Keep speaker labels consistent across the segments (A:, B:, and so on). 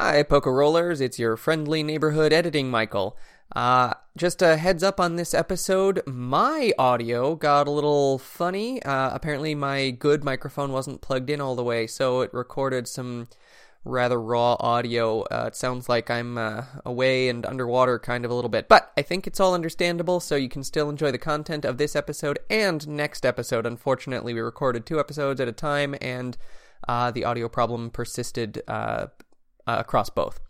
A: Hi, Poker Rollers. It's your friendly neighborhood editing Michael. Uh, just a heads up on this episode, my audio got a little funny. Uh, apparently, my good microphone wasn't plugged in all the way, so it recorded some rather raw audio. Uh, it sounds like I'm uh, away and underwater kind of a little bit, but I think it's all understandable, so you can still enjoy the content of this episode and next episode. Unfortunately, we recorded two episodes at a time, and uh, the audio problem persisted uh, across both.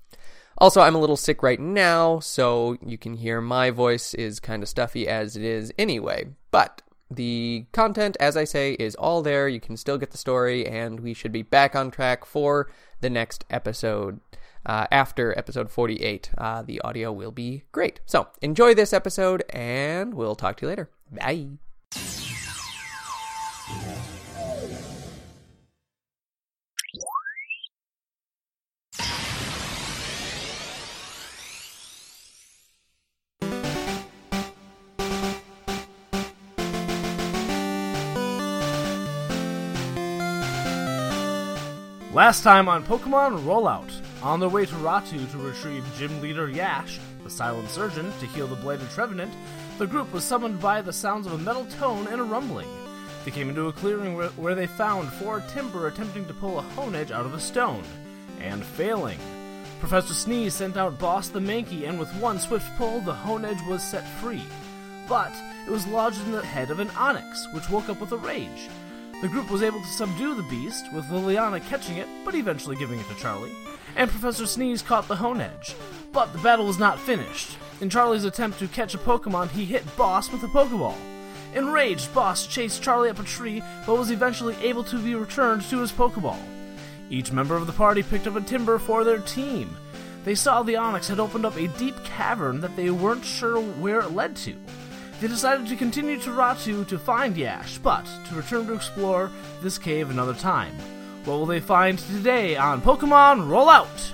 A: Also, I'm a little sick right now, so you can hear my voice is kind of stuffy as it is anyway. But the content, as I say, is all there. You can still get the story, and we should be back on track for the next episode. Uh, after episode 48, uh, the audio will be great. So enjoy this episode, and we'll talk to you later. Bye.
B: Last time on Pokemon Rollout, on their way to Ratu to retrieve gym leader Yash, the silent surgeon, to heal the bladed Trevenant, the group was summoned by the sounds of a metal tone and a rumbling. They came into a clearing where, where they found four Timburr attempting to pull a Honedge out of a stone, and failing. Professor Sneeze sent out Boss the Mankey, and with one swift pull, the Honedge was set free. But it was lodged in the head of an Onix, which woke up with a rage. The group was able to subdue the beast, with Liliana catching it, but eventually giving it to Charlie, and Professor Sneeze caught the Honedge. But the battle was not finished. In Charlie's attempt to catch a Pokemon, he hit Boss with a Pokeball. Enraged, Boss chased Charlie up a tree, but was eventually able to be returned to his Pokeball. Each member of the party picked up a Timburr for their team. They saw the Onix had opened up a deep cavern that they weren't sure where it led to. They decided to continue to Ratu to find Yash, but to return to explore this cave another time. What will they find today on Pokemon Rollout?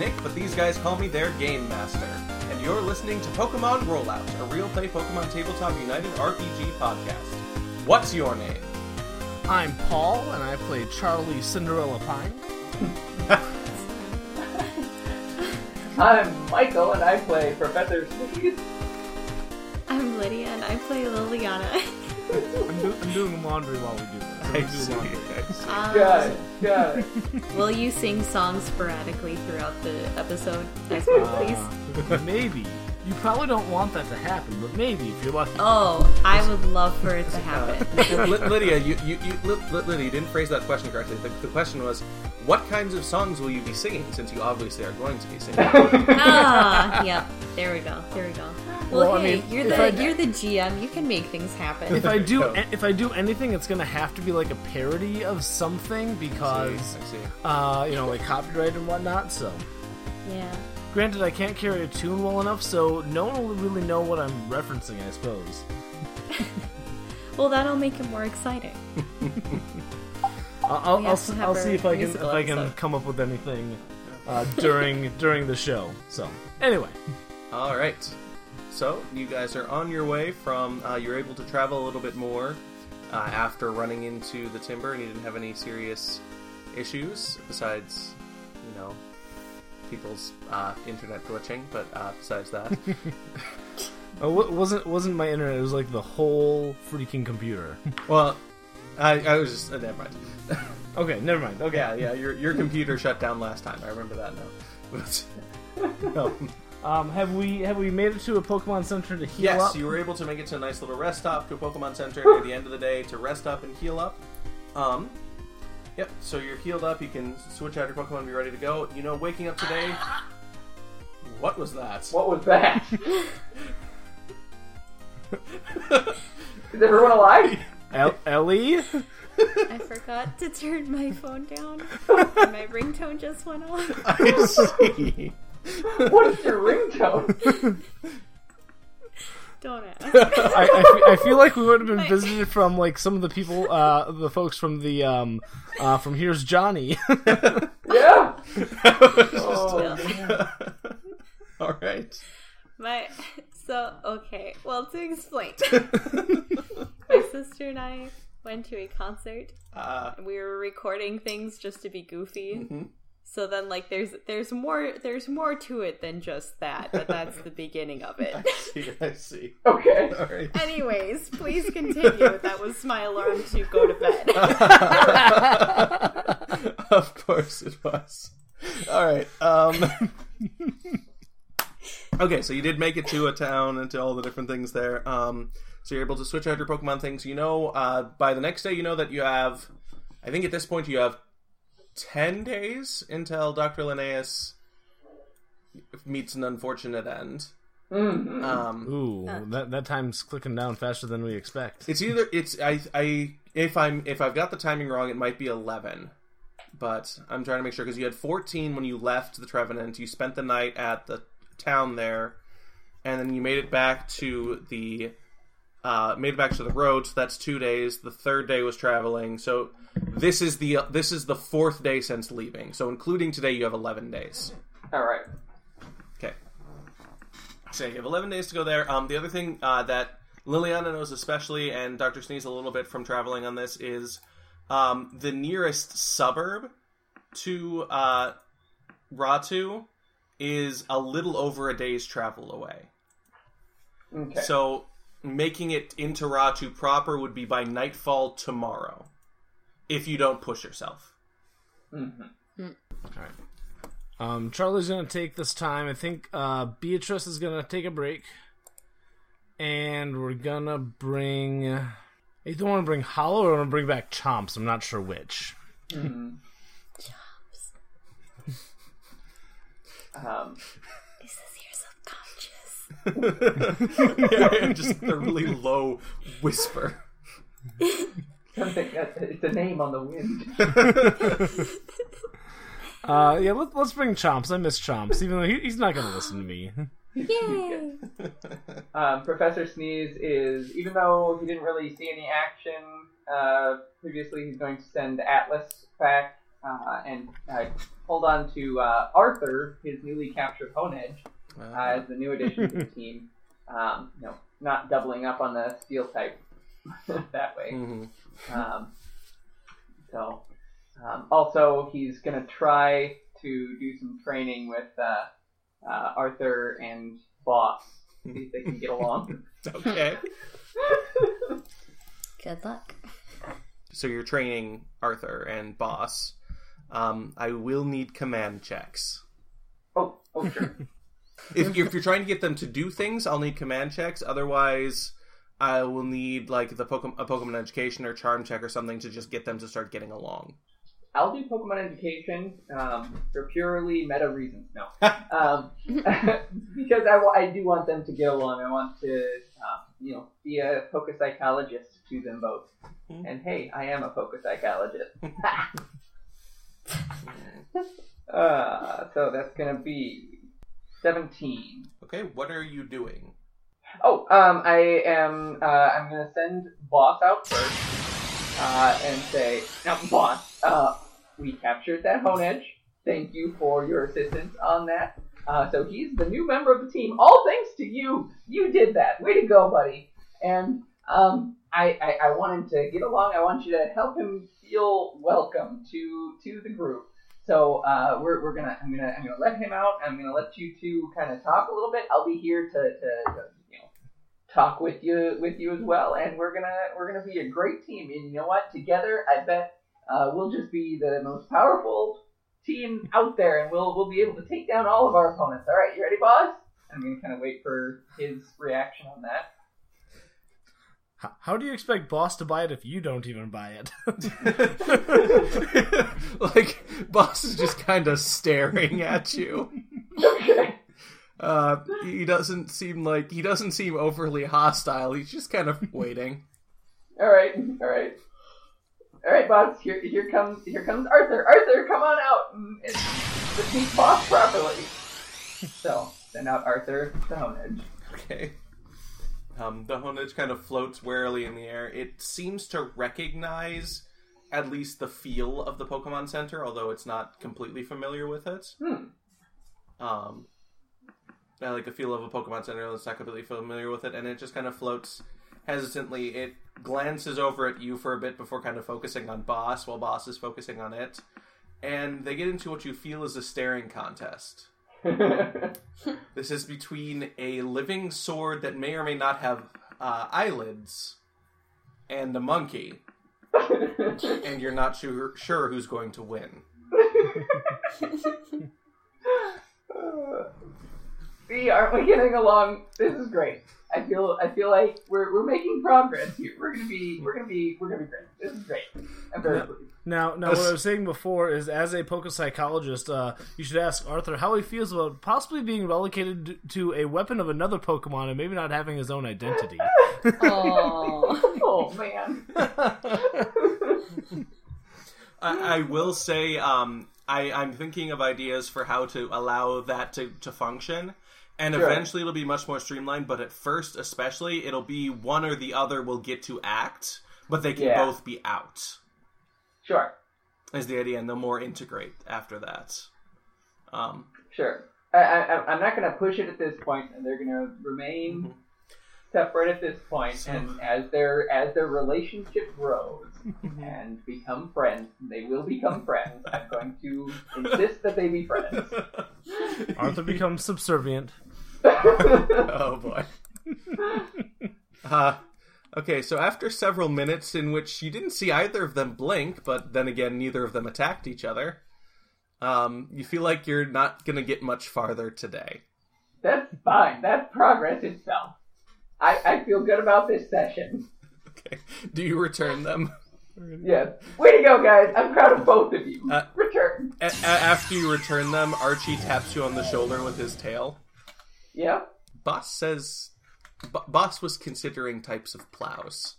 C: Nick, but these guys call me their Game Master. And you're listening to Pokemon Rollout, a real play Pokemon Tabletop United RPG podcast. What's your name?
B: I'm Paul, and I play Charlie Cinderella Pine.
D: I'm Michael, and I play Professor Sneeze.
E: I'm Lydia and I play Liliana.
B: I'm, do- I'm doing laundry while we do this.
C: I
B: I'm
C: see,
B: laundry.
C: I.
E: Um,
D: Got it, got it.
E: Will you sing songs sporadically throughout the episode as well, please?
B: Uh, maybe. You probably don't want that to happen, but maybe if you're lucky.
E: Oh, I would love for it to happen.
C: Ly- Lydia, you, you, you, Ly- Ly- Lydia, you didn't phrase that question correctly. The, the question was, what kinds of songs will you be singing? Since you obviously are going to be singing.
E: ah, yep. There we go. There we go. Well,
B: Well, I
E: hey,
B: mean,
E: you're the
B: I d-
E: you're the GM. You can make things happen.
B: If I do, if I do anything, it's gonna have to be like a parody of something because,
C: I see.
B: uh, you know, like copyright and whatnot. So,
E: yeah.
B: granted, I can't carry a tune well enough, so no one will really know what I'm referencing. I suppose.
E: Well, that'll make it more exciting.
B: I'll, I'll, I'll,
E: have
B: s-
E: to have
B: I'll see if I can if I can
E: episode.
B: come up with anything uh, during during the show. So, anyway,
C: All right. So you guys are on your way from. Uh, you're able to travel a little bit more uh, after running into the Timburr, and you didn't have any serious issues besides, you know, people's uh, internet glitching. But uh, besides that,
B: wa- wasn't wasn't my internet. It was like the whole freaking computer.
C: well, I, I was just uh, never mind.
B: okay, never mind. Okay,
C: yeah, yeah, your your computer shut down last time. I remember that now. But, no.
B: Um, have we have we made it to a Pokemon Center to heal up?
C: Yes,
B: up?
C: you were able to make it to a nice little rest stop to a Pokemon Center near the end of the day to rest up and heal up. Um, yep. So you're healed up. You can switch out your Pokemon and be ready to go. You know, waking up today. What was that?
D: What was that? Is everyone alive?
B: El- Ellie?
E: I forgot to turn my phone down. and my ringtone just went off.
C: I see.
D: What's your ringtone?
E: Don't ask.
B: I, I, fe- I feel like we would have been visited from like some of the people, uh, the folks from the um, uh, from Here's Johnny.
D: Yeah.
E: Still.
C: All right.
E: My so okay. Well, to explain, my sister and I went to a concert.
C: Uh,
E: We were recording things just to be goofy.
C: Mm-hmm.
E: So then, like, there's there's more there's more to it than just that, but that's the beginning of it.
C: see, I see.
D: Okay.
C: All right.
E: Anyways, please continue. That was my alarm to go to bed.
C: of course it was. All right. Um, okay, so you did make it to a town and to all the different things there. Um, so you're able to switch out your Pokemon things. You know, uh, by the next day, you know that you have. I think at this point you have ten days until Doctor Linnaeus meets an unfortunate end.
D: Mhm.
C: Um,
B: Ooh, that that time's clicking down faster than we expect.
C: It's either it's I I if I'm if I've got the timing wrong, it might be eleven, but I'm trying to make sure because you had fourteen when you left the Trevenant. You spent the night at the town there, and then you made it back to the uh, made it back to the road. So that's two days. The third day was traveling. So this is the this is the fourth day since leaving. So including today, you have eleven days.
D: All right.
C: Okay. So you have 11 days to go there. Um, the other thing uh, that Liliana knows especially, and Dr. Sneeze a little bit from traveling on this, is um, the nearest suburb to uh, Ratu is a little over a day's travel away.
D: Okay.
C: So making it into Ratu proper would be by nightfall tomorrow, if you don't push yourself.
D: Mhm.
C: All right.
B: Um, Charlie's gonna take this time. I think uh, Beatrice is gonna take a break, and we're gonna bring. I don't want to bring Hollow or I want to bring back Chomps. I'm not sure which.
D: Um,
E: Is this your subconscious?
C: yeah, just a really low whisper.
D: something that it's a name on the wind.
B: Uh, yeah, let, let's bring Chomps. I miss Chomps, even though he, he's not gonna listen to me.
E: Yay!
D: Um, Professor Sneeze is, even though he didn't really see any action uh, previously, he's going to send Atlas back uh, and uh, hold on to uh, Arthur, his newly captured Honedge, uh, as the new addition to the team. Um, you know, not doubling up on the steel type that way.
C: Mhm.
D: Um, so, um, also, he's going to try to do some training with uh, uh, Arthur and Boss, see if they can get along.
C: Okay.
E: Good luck.
C: So you're training Arthur and Boss. Um, I will need command checks.
D: oh, oh, sure.
C: If, if you're trying to get them to do things, I'll need command checks. Otherwise, I will need like the Pokemon, a Pokemon education or charm check or something to just get them to start getting along.
D: I'll do Pokemon education um, for purely meta reasons. No, um, because I, I do want them to get along. I want to, um, you know, be a Pokepsychologist to them both. And hey, I am a Pokepsychologist. uh, so that's gonna be seventeen.
C: Okay, what are you doing?
D: Oh, um, I am. Uh, I'm gonna send Boss out first, uh, and say, now, Boss, uh, we captured that Honedge. Thank you for your assistance on that. Uh, so he's the new member of the team. All thanks to you. You did that. Way to go, buddy. And um, I, I, I want him to get along. I want you to help him feel welcome to to the group. So uh, we're, we're gonna I'm gonna I'm gonna let him out. I'm gonna let you two kind of talk a little bit. I'll be here to, to, to you know talk with you with you as well, and we're gonna we're gonna be a great team. And you know what? Together, I bet uh, we'll just be the most powerful team out there, and we'll we'll be able to take down all of our opponents. All right, you ready, boss? I'm gonna kind of wait for his reaction on that.
B: How, how do you expect Boss to buy it if you don't even buy it?
C: like, Boss is just kind of staring at you.
D: Okay.
C: Uh, he doesn't seem like he doesn't seem overly hostile. He's just kind of waiting.
D: All right, all right, all right, boss. Here, here comes, here comes Arthur. Arthur, come on out and, and boss properly. So send out Arthur the Honedge.
C: Okay. Um, the Honedge kind of floats warily in the air. It seems to recognize at least the feel of the Pokemon Center, although it's not completely familiar with it.
D: Hmm.
C: Um, I like the feel of a Pokemon Center it's not completely familiar with it, and it just kind of floats hesitantly. It glances over at you for a bit before kind of focusing on Boss, while Boss is focusing on it. And they get into what you feel is a staring contest. This is between a living sword that may or may not have uh, eyelids and a monkey, and you're not sure, sure who's going to win.
D: See, aren't we getting along? This is great. I feel, I feel like we're, we're making progress here. We're gonna be, we're gonna be, we're gonna be great. This is great. I'm very pleased.
B: Now, now, what I was saying before is, as a Pokepsychologist, uh, you should ask Arthur how he feels about possibly being relegated to a weapon of another Pokemon and maybe not having his own identity.
E: Oh.
D: Oh man.
C: I, I will say, um, I, I'm thinking of ideas for how to allow that to, to function. And
D: Sure.
C: eventually it'll be much more streamlined, but at first, especially, it'll be one or the other will get to act, but they can
D: Yeah.
C: both be out,
D: Sure,
C: is the idea, and they'll more integrate after that. Um,
D: sure. I, I, I'm not gonna push it at this point, and they're gonna remain separate at this point. And as their as their relationship grows and become friends, they will become friends. I'm going to insist that they be friends.
B: Arthur becomes subservient.
C: Oh boy. uh, okay, so after several minutes in which you didn't see either of them blink, but then again, neither of them attacked each other, um, you feel like you're not going to get much farther today.
D: That's fine. That's progress itself. I, I feel good about this session.
C: Okay. Do you return them?
D: Yes. Way to go, guys. I'm proud of both of you.
C: Uh,
D: Return.
C: A- a- after you return them, Archie taps you on the shoulder with his tail.
D: Yeah.
C: Boss says. B- Boss was considering types of plows.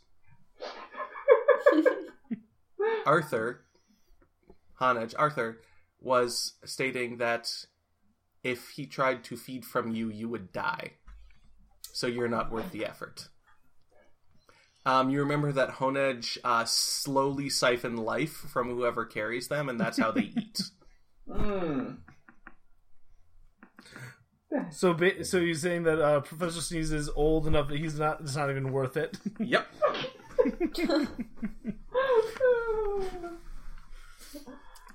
C: Arthur, Honedge, Arthur was stating that if he tried to feed from you, you would die. So you're not worth the effort. Um, you remember that Honedge uh, slowly siphon life from whoever carries them, and that's how they eat.
D: Hmm.
B: So, ba- so you're saying that uh, Professor Sneeze is old enough that he's not. It's not even worth it.
C: Yep.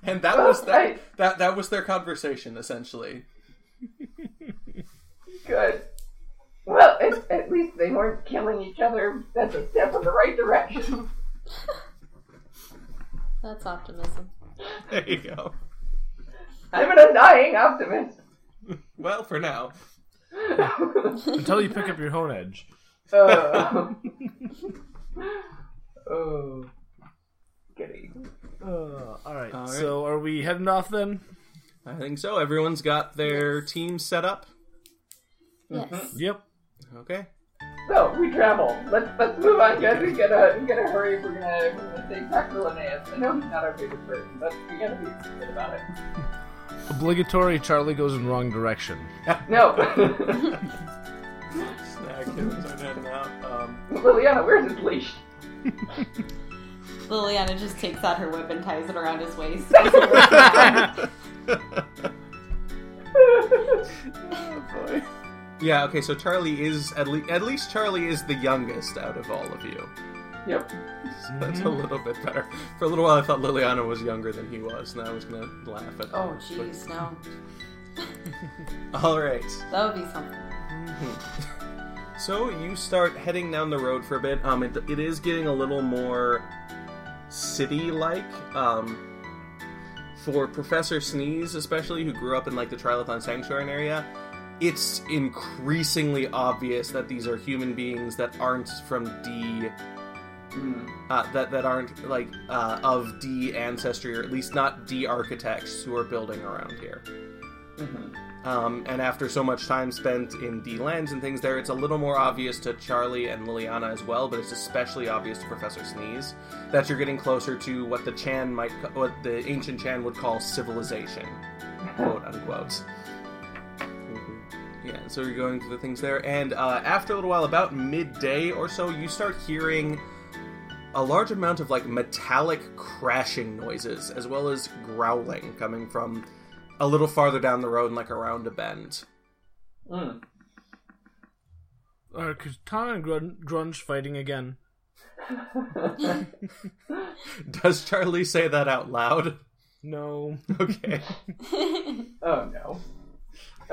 C: And that was that, that. That was their conversation essentially.
D: Good. Well, at, at least they weren't killing each other. That's a step in the right direction.
E: That's optimism.
C: There you go.
D: I'm an undying optimist.
C: Well, for now.
B: Until you pick up your Honedge.
D: Uh, oh. Goody.
B: Uh, all right.
C: All right.
B: So, are we heading off then?
C: I think so. Everyone's got their team set up.
E: Yes.
B: Yep.
C: Okay.
D: So we travel. Let's let's move on, guys. We gotta we gotta hurry. We're gonna we're gonna take Dr. Linnaeus. I know he's not our favorite person, but we gotta be excited about it.
B: Obligatory. Charlie goes in wrong direction.
D: No,
C: Snag him as I'm heading out. Um,
D: Liliana, where's his leash?
E: Liliana just takes out her whip and ties it around his waist.
C: yeah. Okay. So Charlie is at least at least Charlie is the youngest out of all of you.
D: Yep.
C: So that's a little bit better. For a little while, I thought Liliana was younger than he was, and I was gonna laugh at.
E: oh, jeez, no.
C: All right.
E: That would be something.
C: So you start heading down the road for a bit. Um, it, it is getting a little more city-like. Um, for Professor Sneeze, especially who grew up in like the Trilithon Sanctuary area, it's increasingly obvious that these are human beings that aren't from D. Uh, that that aren't like uh, of D ancestry, or at least not D architects who are building around here.
D: Mhm.
C: Um, and after so much time spent in D lands and things there, it's a little more obvious to Charlie and Liliana as well, but it's especially obvious to Professor Sneeze that you're getting closer to what the Chan might, what the ancient Chan would call civilization, quote unquote. Mhm. Yeah, so you're going through the things there, and uh, after a little while, about midday or so, you start hearing a large amount of like metallic crashing noises, as well as growling coming from a little farther down the road and like around a bend.
D: Mm.
B: Are Katana and Grun- Grunge fighting again?
C: Does Charlie say that out loud?
B: No.
C: Okay,
D: Oh no.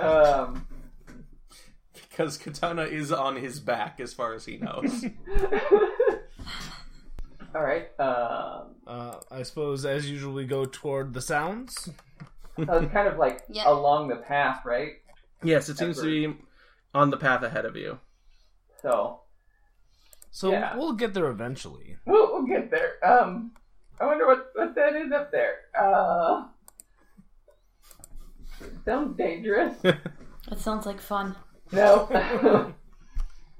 D: Um.
C: because Katana is on his back as far as he knows.
D: All right. Um.
B: Uh, I suppose, as usual, we go toward the sounds.
D: So it's kind of like
E: Yeah.
D: along the path, right?
C: yes, it seems to be on the path ahead of you.
D: So
B: So
D: Yeah.
B: we'll get there eventually.
D: we'll, we'll get there. Um. I wonder what what that is up there. Uh. Sounds dangerous.
E: That sounds like fun.
D: No.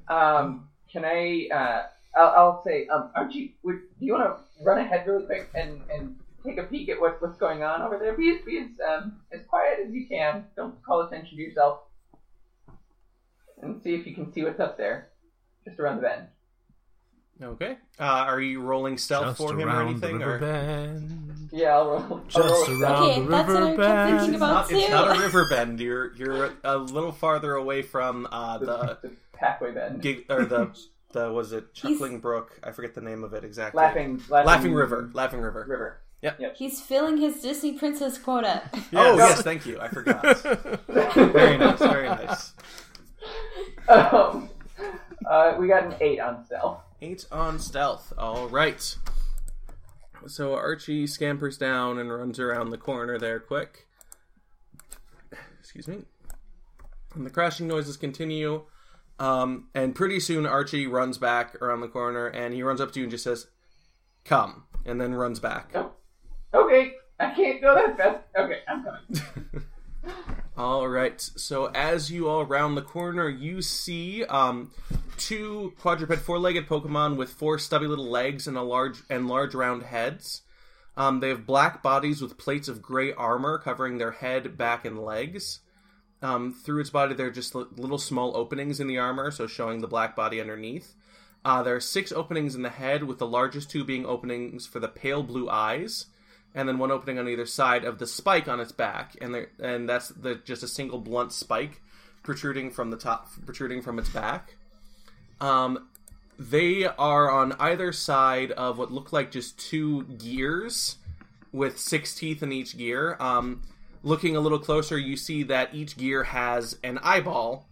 D: um, can I? Uh, I'll, I'll say, um, Archie, would do you want to run ahead really quick and, and take a peek at what, what's going on over there? Be as be as um, as quiet as you can. Don't call attention to yourself, and see if you can see what's up there, just around the bend.
C: Okay. Uh, are you rolling stealth for him or anything?
B: the
C: Or...
B: river bend.
D: Yeah, I'll roll. I'll
B: Just
D: roll a
B: around
E: Okay,
B: the
E: that's what I
B: river
E: kept thinking
B: bend.
E: about.
C: Not- it's not a river bend. You're you're a little farther away from uh,
D: the,
C: the
D: the pathway bend.
C: gig or the the was it Chuckling Brook? I forget the name of it exactly.
D: laughing, laughing,
C: Laughing River. Laughing River.
D: River.
E: He's filling his Disney princess quota.
C: Oh
B: Yes.
C: yes, thank you. I forgot. very nice. Very nice.
D: Um, uh, we got an eight on stealth.
C: Eight on stealth. All right. So Archie scampers down and runs around the corner there quick. Excuse me. And the crashing noises continue. Um, and pretty soon Archie runs back around the corner and he runs up to you and just says, Come. And then runs back.
D: Oh, okay, I can't go that fast. Okay, I'm coming.
C: All right. So as you all round the corner, you see um, two quadruped four-legged Pokemon with four stubby little legs and a large and large round heads. Um, they have black bodies with plates of gray armor covering their head, back, and legs. Um, through its body, there are just little small openings in the armor, so showing the black body underneath. Uh, there are six openings in the head, with the largest two being openings for the pale blue eyes and then one opening on either side of the spike on its back, and there, and that's the just a single blunt spike protruding from the top, protruding from its back. Um, they are on either side of what look like just two gears with six teeth in each gear. Um, looking a little closer, you see that each gear has an eyeball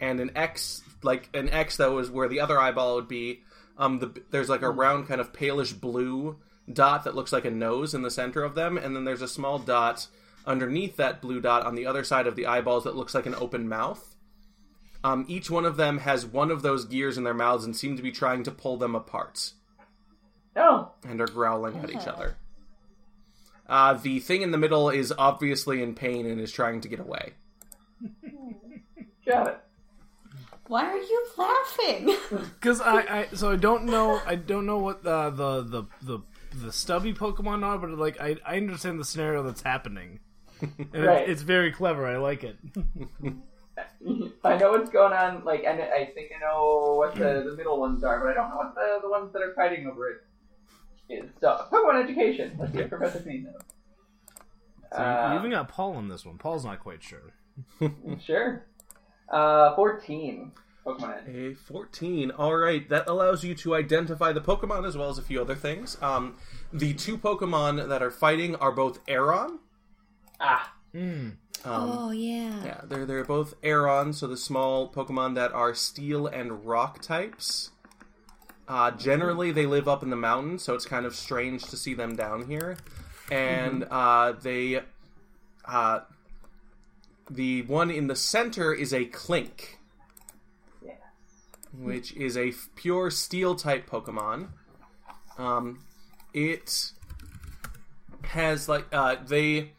C: and an X, like an X that was where the other eyeball would be. Um, the, there's like a round kind of palish blue dot that looks like a nose in the center of them, and then there's a small dot underneath that blue dot on the other side of the eyeballs that looks like an open mouth. Um, each one of them has one of those gears in their mouths and seem to be trying to pull them apart
D: Oh,
C: and are growling at each other. Uh, the thing in the middle is obviously in pain and is trying to get away.
D: got it.
E: Why are you laughing?
B: Because I, I, so I don't know, I don't know what the the the the, the stubby Pokemon are, but like I, I understand the scenario that's happening, and it-
D: Right.
B: it's very clever. I like it.
D: I know what's going on. Like, I, I think I know what the, the middle ones are, but I don't know what the, the ones that are fighting over it is. So, Pokemon education. Let's see if Professor Sneeze knows.
B: So you-
D: Uh,
B: you even got Paul on this one. Paul's not quite sure.
D: Sure. Uh, 14. Pokemon Ed.
C: A 14. All right, that allows you to identify the Pokemon as well as a few other things. Um, the two Pokemon that are fighting are both Aron.
D: Ah,
B: Mm.
C: Um,
E: oh yeah.
C: Yeah, they're they're both Aron, so the small Pokemon that are Steel and Rock types. Uh, generally, they live up in the mountains, so it's kind of strange to see them down here. And uh, they, uh, the one in the center is a Klink,
D: yeah.
C: which is a f- pure Steel type Pokemon. Um, it has like uh, they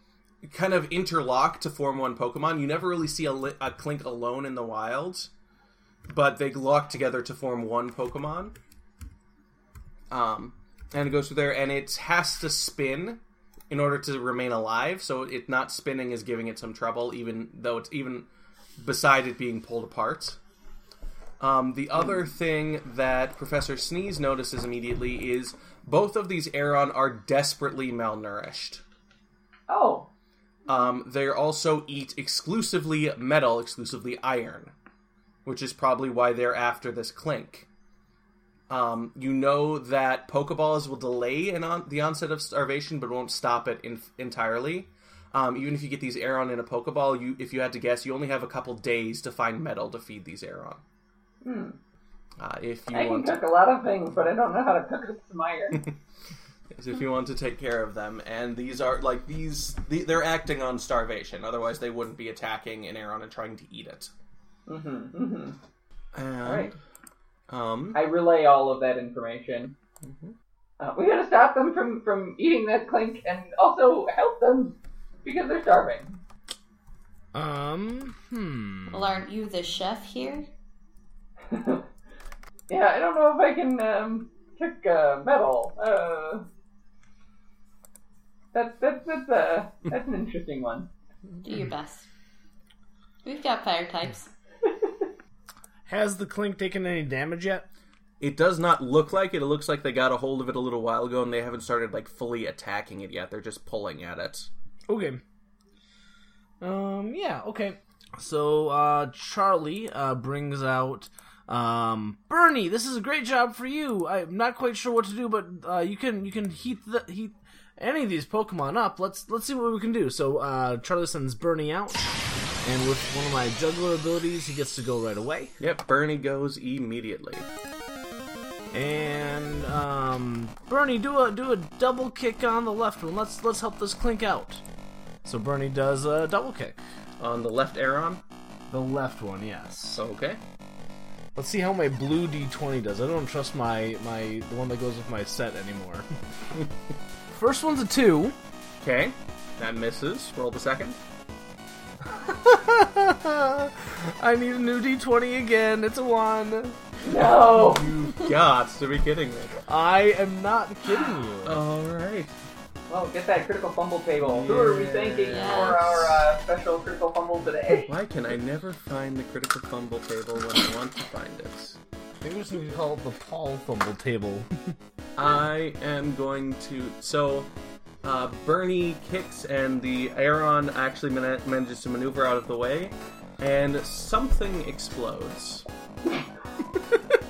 C: kind of interlock to form one Pokemon. You never really see a, li- a Klink alone in the wild, but they lock together to form one Pokemon. Um, and it goes through there, and it has to spin in order to remain alive. So it not spinning is giving it some trouble, even though it's even beside it being pulled apart. Um, the other thing that Professor Sneeze notices immediately is both of these Aron are desperately malnourished.
D: Oh,
C: Um, they also eat exclusively metal, exclusively iron, which is probably why they're after this Klink. Um, you know that Pokeballs will delay an on- the onset of starvation, but won't stop it in- entirely. Um, even if you get these Aron in a Pokeball, you if you had to guess, you only have a couple days to find metal to feed these Aron. Uh, if you
D: I can
C: want to
D: cook a lot of things, but I don't know how to cook with some iron.
C: if you want to take care of them. And these are like these, the, they're acting on starvation. Otherwise, they wouldn't be attacking an Aron and trying to eat it.
D: mm-hmm, mm-hmm.
C: And,
D: All right.
C: Um,
D: I relay all of that information.
C: Mm-hmm.
D: Uh, we gotta stop them from from eating that Klink, and also help them because they're starving.
B: Um, hmm.
E: Well, aren't you the chef here?
D: yeah, I don't know if I can um, cook uh, metal. Uh, that's that's that's uh, that's an interesting one.
E: Do your best. We've got fire types.
B: Has the Klink taken any damage yet?
C: it does not look like it. It looks like they got a hold of it a little while ago, and they haven't started like fully attacking it yet. They're just pulling at it.
B: Okay. Um, yeah, okay. So, uh, Charlie, uh, brings out, um, Bernie, this is a great job for you. I'm not quite sure what to do, but, uh, you can, you can heat the, heat any of these Pokemon up. Let's, let's see what we can do. So, uh, Charlie sends Bernie out, and with one of my juggler abilities, he gets to go right away.
C: Yep, Bernie goes immediately.
B: And, um, Bernie, do a, do a double kick on the left one. Let's, let's help this Klink out. So Bernie does a double kick.
C: On the left Aron.
B: The left one, yes.
C: Okay.
B: Let's see how my blue D20 does. I don't trust my my the one that goes with my set anymore. First one's a two.
C: Okay. That misses. Roll the second.
B: I need a new D20 again. It's a one.
D: No.
C: You got to be kidding me.
B: I am not kidding you.
C: All right.
D: Well, get that critical fumble table. Who are we thanking
E: Yes.
D: for our uh, special critical fumble today?
C: Why can I never find the critical fumble table when I want to find it?
B: Maybe we just need to call it the Paul Fumble Table.
C: I am going to. So, uh, Bernie kicks, and the Aron actually mana- manages to maneuver out of the way, and something explodes.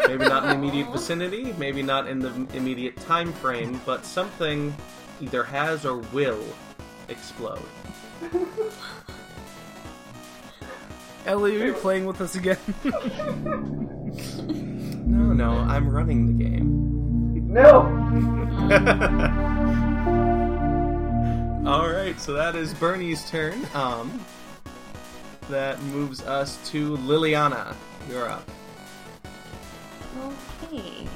C: maybe not in the immediate vicinity, maybe not in the immediate time frame, but something either has or will explode.
B: Ellie, are you playing with us again?
C: No, no, I'm running the game.
D: No.
C: All right, so that is Bernie's turn. Um, that moves us to Liliana. You're up.
E: Okay.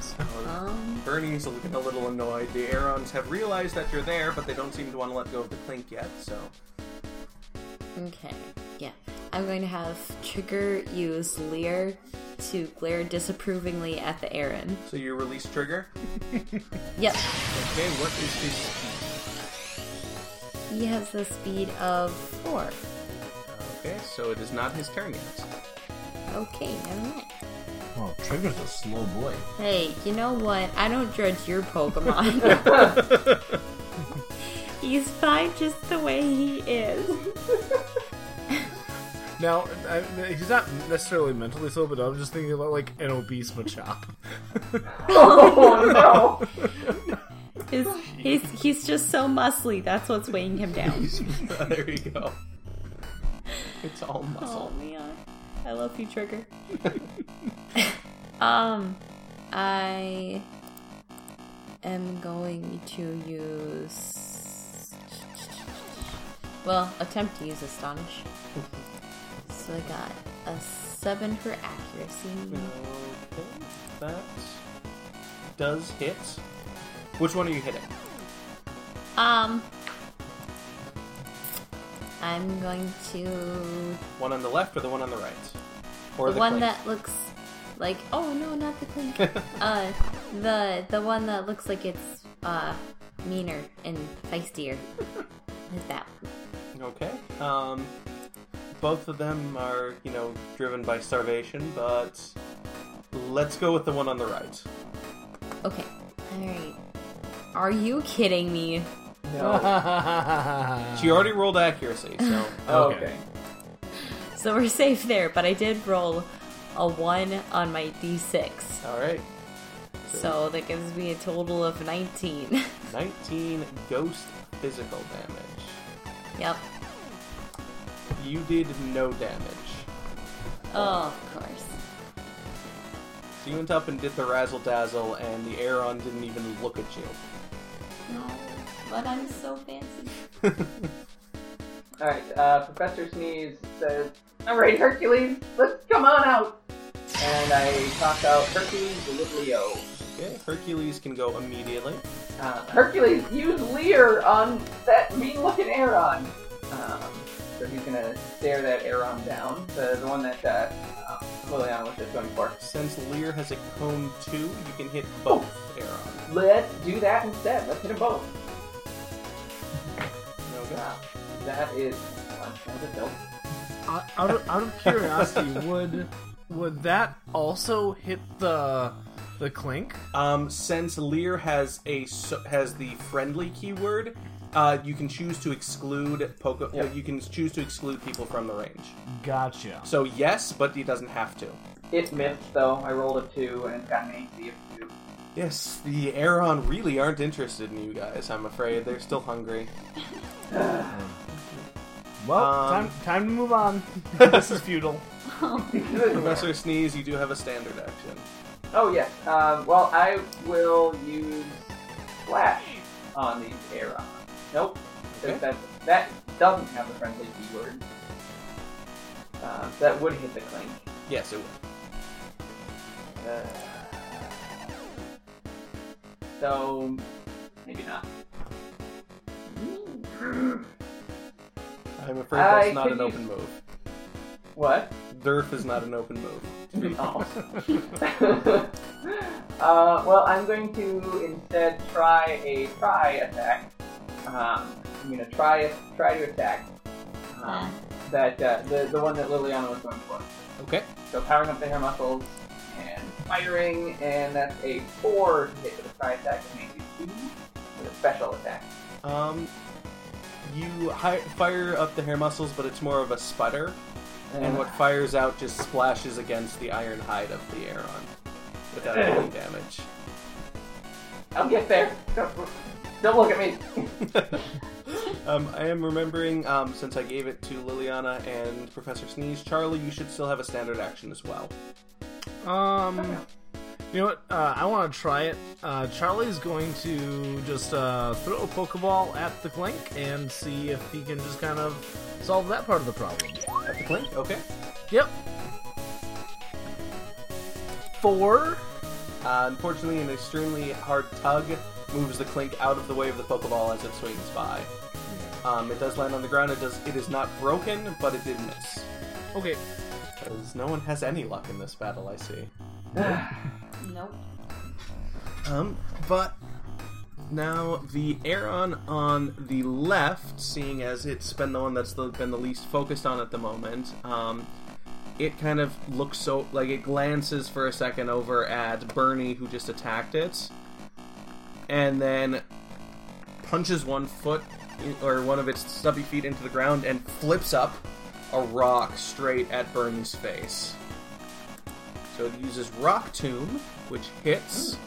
C: So,
E: Um.
C: Bernie's looking a little annoyed. The Arons have realized that you're there, but they don't seem to want to let go of the Klink yet. So,
E: Okay. Yeah. I'm going to have Trigger use Leer to glare disapprovingly at the Aron.
C: so you release trigger.
E: Yep.
C: Okay, what is his speed?
E: He has the speed of four.
C: Okay, so it is not his turn yet.
E: Okay, never mind.
B: oh, Trigger's a slow boy.
E: Hey, you know what? I don't judge your Pokemon. He's fine just the way he is.
B: Now, I, he's not necessarily mentally slow, but I'm just thinking about like an obese Machop.
D: Oh no.
E: His, he's, he's just so muscly. That's what's weighing him down.
C: there you go. It's all muscle.
E: Oh
C: muscle.
E: man, I love you, Trigger. um, I am going to use. Well, attempt to use Astonish. So I got a seven for accuracy.
C: Okay, that does hit. Which one are you hitting?
E: Um, I'm going to
C: One on the left or the one on the right? Or
E: the, one
C: Klink?
E: that looks like oh no, not the Klink. uh, the the one that looks like it's uh meaner and feistier. Is that
C: Okay. Um, both of them are, you know, driven by starvation, but let's go with the one on the right.
E: okay? All right. Are you kidding me?
D: No.
C: She already rolled accuracy, so oh,
D: okay.
B: Okay.
E: So we're safe there, but I did roll a one on my d6,
C: all right.
E: so that gives me a total of 19.
C: 19 ghost physical damage.
E: yep.
C: You did no damage.
E: Oh, of course.
C: So you went up and did the razzle dazzle, and the Aron didn't even look at you.
E: No, but I'm so fancy.
D: Alright, uh, Professor Sneeze says, Alright, Hercules, let's come on out! And I toss out Hercules with Leo.
C: Okay, Hercules can go immediately.
D: Uh, Hercules, use Leer on that mean looking Aron! Um, so he's gonna stare that Aron down, the, the one that uh, Liliana was just going for.
C: Since Leer has a cone 2, you can hit both Aron.
D: Let's do that instead. Let's hit them both.
C: Okay.
D: Wow. That is one. That was a
B: out, out of, out of curiosity, would would that also hit the the Klink?
C: Um, since Leer has a has the friendly keyword, uh, you can choose to exclude Poke.
D: Yeah.
C: uh, you can choose to exclude people from the range.
B: Gotcha.
C: So yes, but he doesn't have to.
D: It missed though. I rolled a two and it's got an AC of two.
C: Yes, the Aron really aren't interested in you guys. I'm afraid they're still hungry.
B: Well,
C: Um,
B: time time to move on. this is futile.
C: Professor Sneeze, you do have a standard action.
D: Oh yes. Um, well, I will use flash on these Aron. Nope.
C: Okay.
D: That that doesn't have the friendly keyword. Uh, that would hit the Klink.
C: Yes, it would.
D: Uh, so maybe not.
C: I'm afraid
D: I
C: that's not
D: could
C: an
D: use-
C: open move.
D: What?
C: Durf is not an open move.
D: Oh. uh, well, I'm going to instead try a Tri Attack. Um, I'm going to try try to attack um, that uh, the the one that Liliana was going for.
C: Okay.
D: So powering up the hair muscles and firing, and that's a four to hit with a Tri Attack, and maybe two with a special attack.
C: Um, you hi- fire up the hair muscles, but it's more of a sputter, and what fires out just splashes against the iron hide of the Aron without any damage.
D: I'll get there. Don't, don't look at me.
C: um, I am remembering, um, since I gave it to Liliana and Professor Sneeze, Charlie, you should still have a standard action as well.
B: Um, you know what? Uh, I want to try it. Uh, Charlie's going to just uh, throw a Pokeball at the Klink and see if he can just kind of solve that part of the problem.
C: At the Klink, okay.
B: Yep. Four.
C: Uh, unfortunately, an extremely hard tug moves the Klink out of the way of the Pokeball as it swings by. Um, it does land on the ground. It does. It is not broken, but it did miss.
B: Okay.
C: Because no one has any luck in this battle, I see.
E: Nope.
C: Um, but now the Aron on the left, seeing as it's been the one that's the, been the least focused on at the moment, um, it kind of looks so like it glances for a second over at Bernie, who just attacked it, and then punches one foot or one of its stubby feet into the ground and flips up a rock straight at Bernie's face. So it uses Rock Tomb, which hits.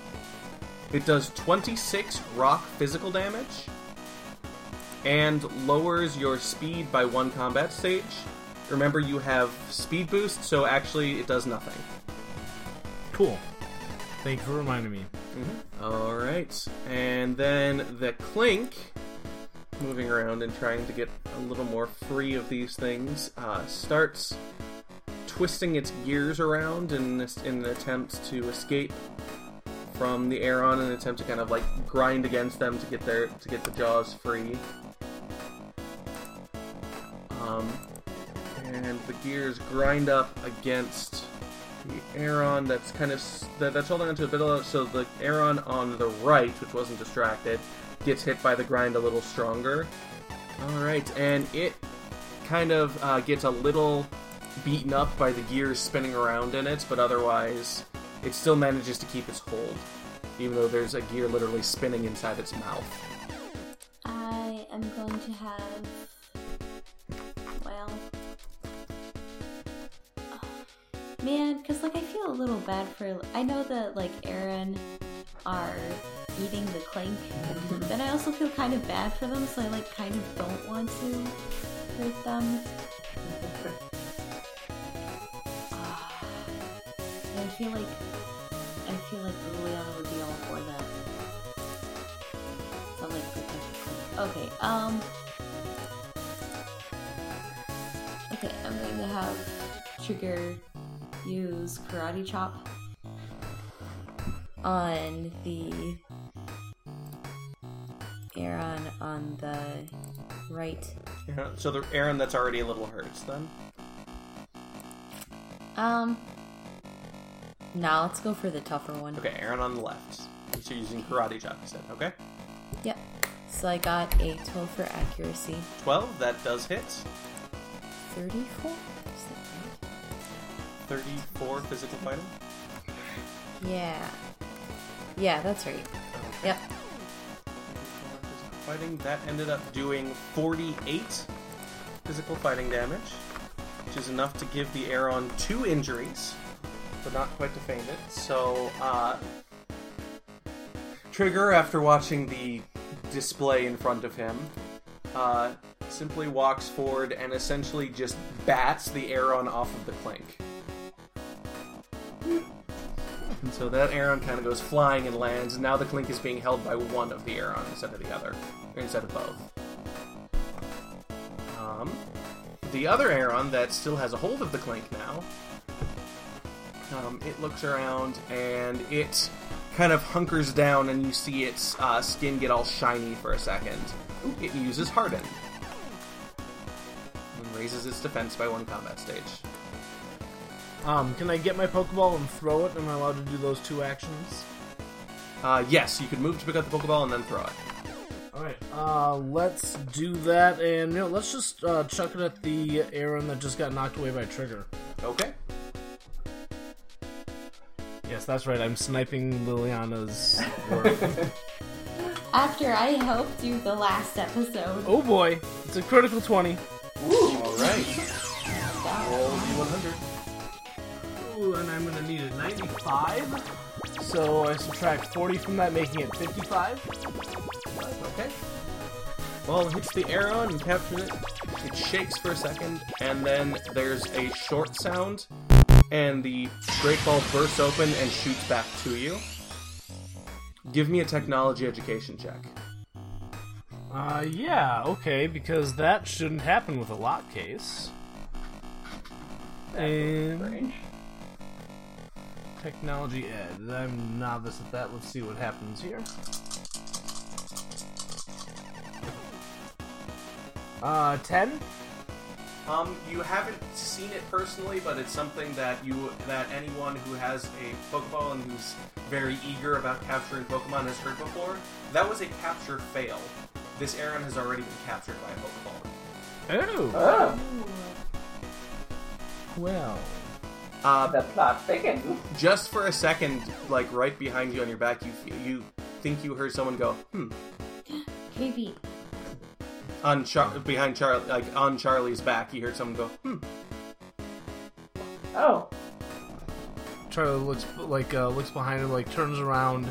C: It does 26 rock physical damage and lowers your speed by one combat stage. Remember, you have speed boost, so actually it does nothing.
B: Cool. Thank you for reminding me.
C: All right, and then the Klink, moving around and trying to get a little more free of these things, uh, starts twisting its gears around in this, in an attempt to escape from the Aron, in an attempt to kind of like grind against them to get their to get the jaws free. Um, and the gears grind up against the Aron that's kind of that, that's holding onto a bit of so the Aron on the right, which wasn't distracted, gets hit by the grind a little stronger. All right, and it kind of uh, gets a little beaten up by the gears spinning around in it, but otherwise, it still manages to keep its hold, even though there's a gear literally spinning inside its mouth.
E: I am going to have. Well. Uh, man, because, like, I feel a little bad for. I know that, like, Aron are eating the Klink, but I also feel kind of bad for them, so I, like, kind of don't want to hurt them. feel like. I feel like Liliana would be all for that. So like protect the Klink. Okay, um. Okay, I'm going to have Trigger use Karate Chop on the Aron on the right.
C: Yeah, So the Aron that's already a little hurt then.
E: Um. Now let's go for the tougher one.
C: Okay, Aron on the left. So you're using karate chop, you said. Okay.
E: Yep. So I got a 12 for accuracy.
C: 12, that does hit.
E: 34? Is that
C: 34 physical fighting.
E: Yeah. Yeah, that's right. Yep.
C: Fighting, that ended up doing 48 physical fighting damage, which is enough to give the Aron two injuries, but not quite to faint it. So, uh, Trigger, after watching the display in front of him, uh, simply walks forward and essentially just bats the Aron off of the Klink. And so that Aron kind of goes flying and lands, and now the Klink is being held by one of the Aron instead of the other, instead of both. Um, the other Aron that still has a hold of the Klink now, um, it looks around and it kind of hunkers down, and you see its uh, skin get all shiny for a second. It uses Harden and raises its defense by one combat stage.
B: Um, can I get my Pokeball and throw it? Am I allowed to do those two actions?
C: Uh, yes, you can move to pick up the Pokeball and then throw it.
B: Alright, uh, let's do that, and, you know, let's just, uh, chuck it at the Aron that just got knocked away by Trigger. Yes, that's right, I'm sniping Liliana's work.
E: After I helped you the last episode.
B: oh boy, it's a critical 20.
C: All right. Roll d100.
B: Ooh, and I'm gonna need a 95. So I subtract 40 from that, making it 55.
C: Okay. Well, it hits the Aron and captures it. It shakes for a second, and then there's a short sound, and the great ball bursts open and shoots back to you. Give me a technology education check.
B: Uh, yeah, okay, because that shouldn't happen with a lock case. And technology ed. I'm novice at that. Let's see what happens here. Uh, 10?
C: Um, you haven't seen it personally, but it's something that you that anyone who has a Pokeball and who's very eager about capturing Pokemon has heard before. That was a capture fail. This Aron has already been captured by a Pokeball.
B: Oh,
D: Oh,
B: well.
C: Uh,
D: the plot thickens.
C: just for a second, like right behind you on your back, you you think you heard someone go, "Hmm."
E: Maybe.
C: On Char- behind Charlie, like on Charlie's back, you heard someone go, "Hmm."
D: Oh,
B: Charlie looks like uh, looks behind him, like turns around.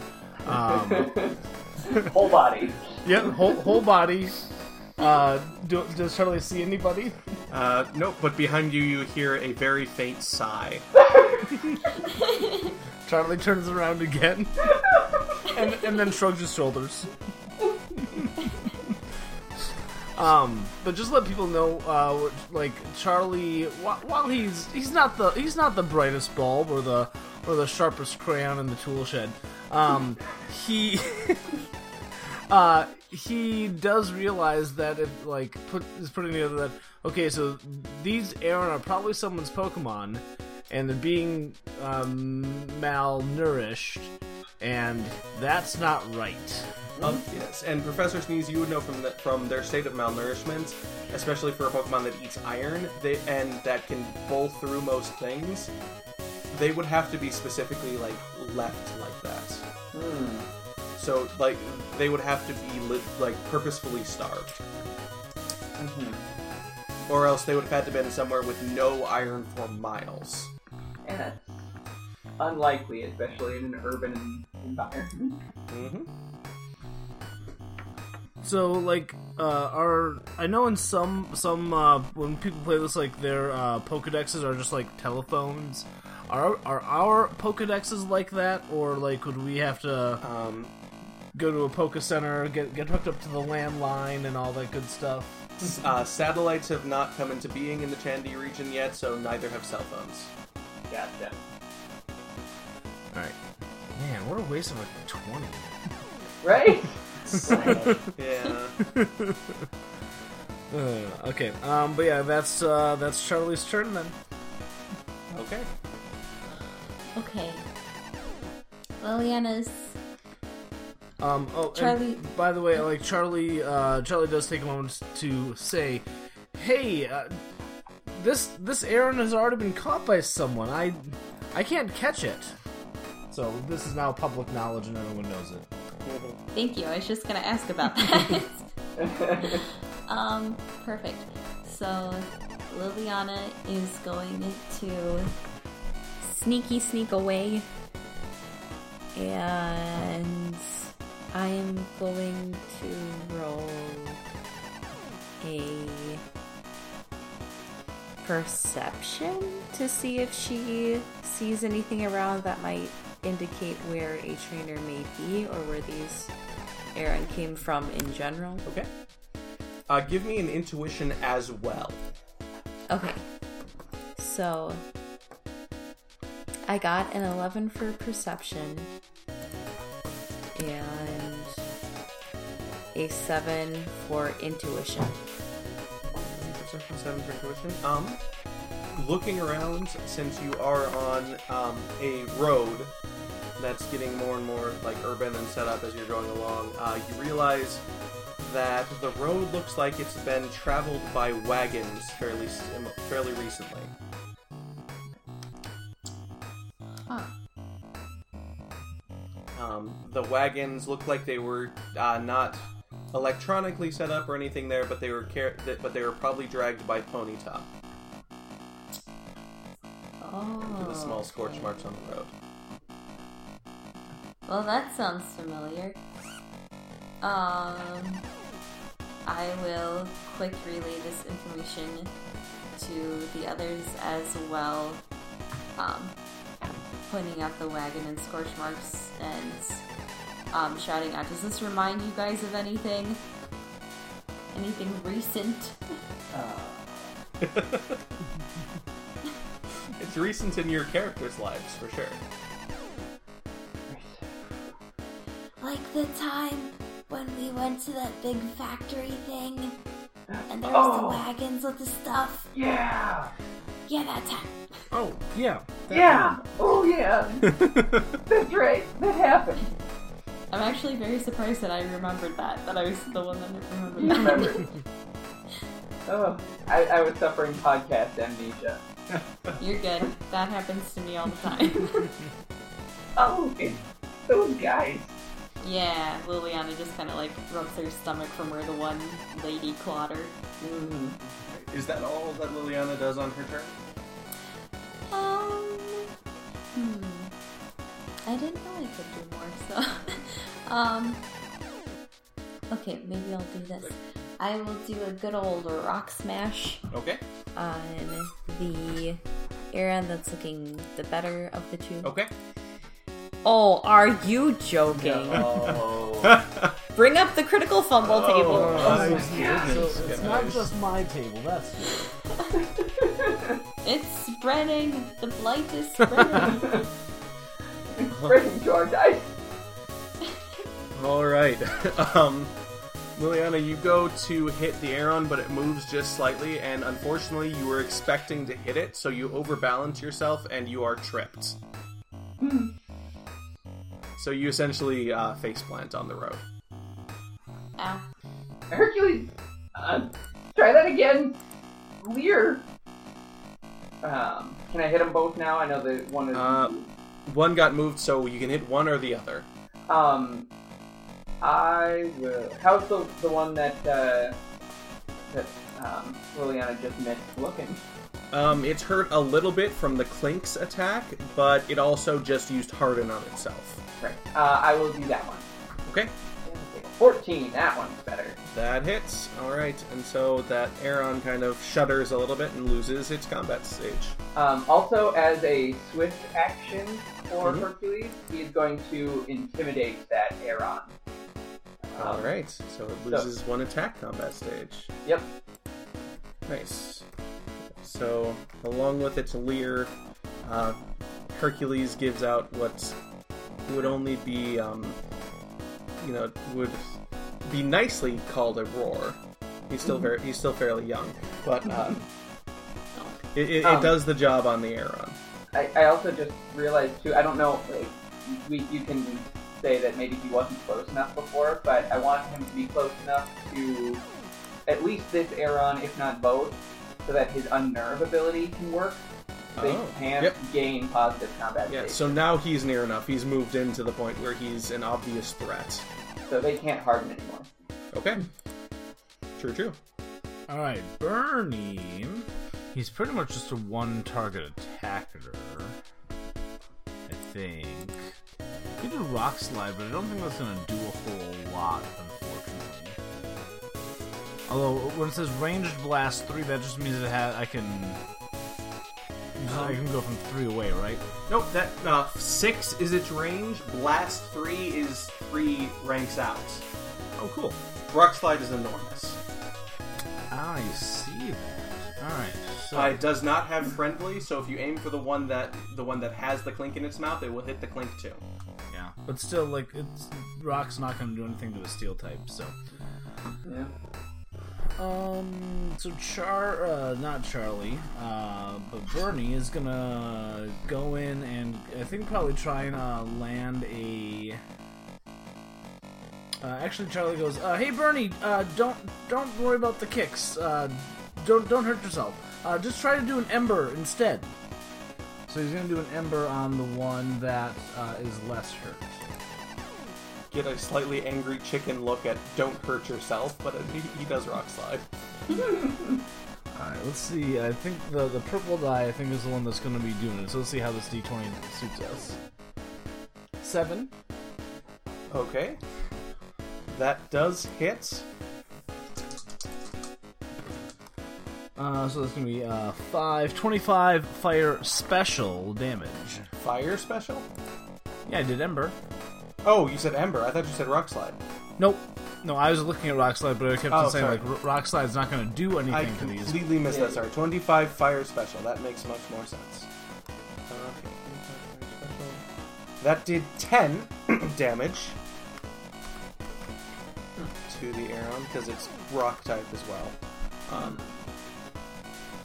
B: Um,
D: whole body.
B: yep, whole whole body. Uh, do, does Charlie see anybody?
C: Uh, nope. But behind you, you hear a very faint sigh.
B: Charlie turns around again, and and then shrugs his shoulders. Um, but just let people know, uh, like Charlie, while, he's he's not the he's not the brightest bulb or the or the sharpest crayon in the tool shed. Um, he. Uh, he does realize that it like put is putting together that okay, so these Aron are probably someone's Pokemon, and they're being um, malnourished, and that's not right.
C: Um, yes, and Professor Sneeze, you would know from the, from their state of malnourishment, especially for a Pokemon that eats iron, they and that can bowl through most things. They would have to be specifically like left like that.
D: Hmm.
C: So like they would have to be li- like purposefully starved,
D: Mm-hmm.
C: or else they would have had to been somewhere with no iron for miles.
D: And that's unlikely, especially in an urban environment.
C: Mm-hmm.
B: So like uh are I know in some some uh when people play this like their uh Pokedexes are just like telephones. Are are our Pokedexes like that or like would we have to
C: Um,
B: go to a Poke Center, get get hooked up to the landline and all that good stuff?
C: uh, satellites have not come into being in the Chandy region yet, so neither have cell phones.
D: Gotcha.
B: Alright. Man, what a waste of a twenty.
D: Right?
C: Yeah.
B: Uh, okay. Um but yeah, that's uh that's Charlie's turn then.
C: Okay.
E: Okay. Liliana's.
B: Um, oh, and
E: Charlie-
B: by the way, like Charlie, uh, Charlie does take a moment to say, "Hey, uh, this this Aron has already been caught by someone. I I can't catch it." So this is now public knowledge, and everyone knows it.
E: Thank you. I was just gonna ask about that. um, perfect. So Liliana is going to sneaky sneak away, and I am going to roll a perception to see if she sees anything around that might indicate where a trainer may be or where these Aron came from in general.
C: Okay. Uh, give me an intuition as well.
E: Okay. So I got an 11 for perception and a 7 for intuition.
C: Perception seven for intuition. Um, looking around, since you are on um, a road that's getting more and more like urban and set up as you're going along, uh, you realize that the road looks like it's been traveled by wagons fairly fairly recently.
E: Huh.
C: Um, the wagons look like they were uh, not electronically set up or anything there, but they were car- th- but they were probably dragged by Ponyta.
E: Oh.
C: The small scorch marks on the road.
E: Well, that sounds familiar. Um, I will quick relay this information to the others as well. Um, pointing out the wagon and scorch marks and um, shouting out, "Does this remind you guys of anything? Anything recent?"
D: Uh,
C: It's recent in your characters' lives, for sure.
E: Like the time when we went to that big factory thing, and there
D: was the
E: the wagons with the stuff.
D: yeah!
E: Yeah, that time.
B: Oh yeah,
D: Yeah! Oh, yeah! That's right! That happened!
E: I'm actually very surprised that I remembered that. That I was the one that remembered
D: You
E: that.
D: remember? oh, I, I was suffering podcast amnesia.
E: You're good. That happens to me all the time.
D: Oh, it's those guys.
E: Yeah, Liliana just kind of like rubs her stomach from where the one lady clawed her.
D: Mm.
C: Is that all that Liliana does on her turn?
E: Um, hmm. I didn't know I could do more, so. um. Okay, maybe I'll do this. I will do a good old rock smash
C: Okay.
E: on the Aron that's looking the better of the two.
C: Okay.
E: Oh, are you joking?
D: Oh.
E: Bring up the critical fumble table.
B: Oh,
C: my
B: so it's not just my table. That's
E: It's spreading. The blight is spreading.
D: Spreading to our dice.
C: All right. um, Liliana, you go to hit the Aron, but it moves just slightly, and unfortunately, you were expecting to hit it, so you overbalance yourself and you are tripped. So you essentially uh, face plant on the road.
E: Ow.
D: Hercules, uh, try that again. Leer. Um, can I hit them both now? I know that one is.
C: Uh, One got moved, so you can hit one or the other.
D: Um, I will. How's the the one that uh, that um, Liliana just missed looking?
C: Um, it's hurt a little bit from the Klink's attack, but it also just used Harden on itself.
D: Right. Uh, I will do that one.
C: Okay,
D: Fourteen. That one's better.
C: that hits. All right, and so that Aron kind of shudders a little bit and loses its combat stage.
D: Um, also, as a swift action for
C: Mhm.
D: Hercules, he is going to intimidate that Aron.
C: All
D: Um,
C: right, so it loses one attack combat stage.
D: Yep.
C: Nice. So, along with its leer, uh, Hercules gives out what would only be, um, you know, would be nicely called a roar. He's still very, he's still fairly young, but um, it, it,
D: Um,
C: it does the job on the Aron.
D: I, I also just realized too. I don't know. Like, we you can say that maybe he wasn't close enough before, but I want him to be close enough to at least this Aron, if not both, so that his unnerve ability can work. They
C: Oh,
D: can't
C: yep.
D: gain positive combat
C: Yeah,
D: saves.
C: so now he's near enough. He's moved into the point where he's an obvious threat.
D: so they can't harden anymore.
C: Okay. True, true.
B: All right, Bernie. He's pretty much just a one-target attacker. I think. He did rock slide, but I don't think that's gonna do a whole lot, unfortunately. Although when it says ranged blast three, that just means it has I can. I can go from three away, right?
C: Nope, that uh, six is its range. Blast three is three ranks out.
B: Oh, cool.
C: Rock slide is enormous.
B: I see that. All right. So
C: Uh, it does not have friendly, so if you aim for the one that the one that has the Klink in its mouth, it will hit the Klink too.
B: yeah, but still, like, it's rock's not gonna do anything to a steel type, so.
D: Yeah.
B: Um. So Char, uh, not Charlie, uh, but Bernie is gonna go in and I think probably try and uh, land a. Uh, actually, Charlie goes, uh, "Hey Bernie, uh, don't don't worry about the kicks. Uh, don't don't hurt yourself. Uh, just try to do an ember instead." So he's gonna do an ember on the one that uh, is less hurt.
C: Get a slightly angry chicken look at "Don't hurt yourself," but he, he does rock slide.
B: Alright, let's see. I think the the purple die I think is the one that's gonna be doing it. So let's see how this D twenty suits us. Seven.
C: Okay, that does hit.
B: Uh, so that's gonna be uh five twenty-five fire special damage.
C: Fire special.
B: Yeah, I did Ember.
C: Oh, you said ember. I thought you said rock slide.
B: Nope. No, I was looking at Rock Slide, but I kept
C: Oh,
B: on saying
C: sorry.
B: like Rock Slide's not gonna do anything to these.
C: completely missed that. Sorry, twenty-five fire special. That makes much more sense. Okay, 25 fire special. That did ten damage to the Aron because it's rock type as well. Um,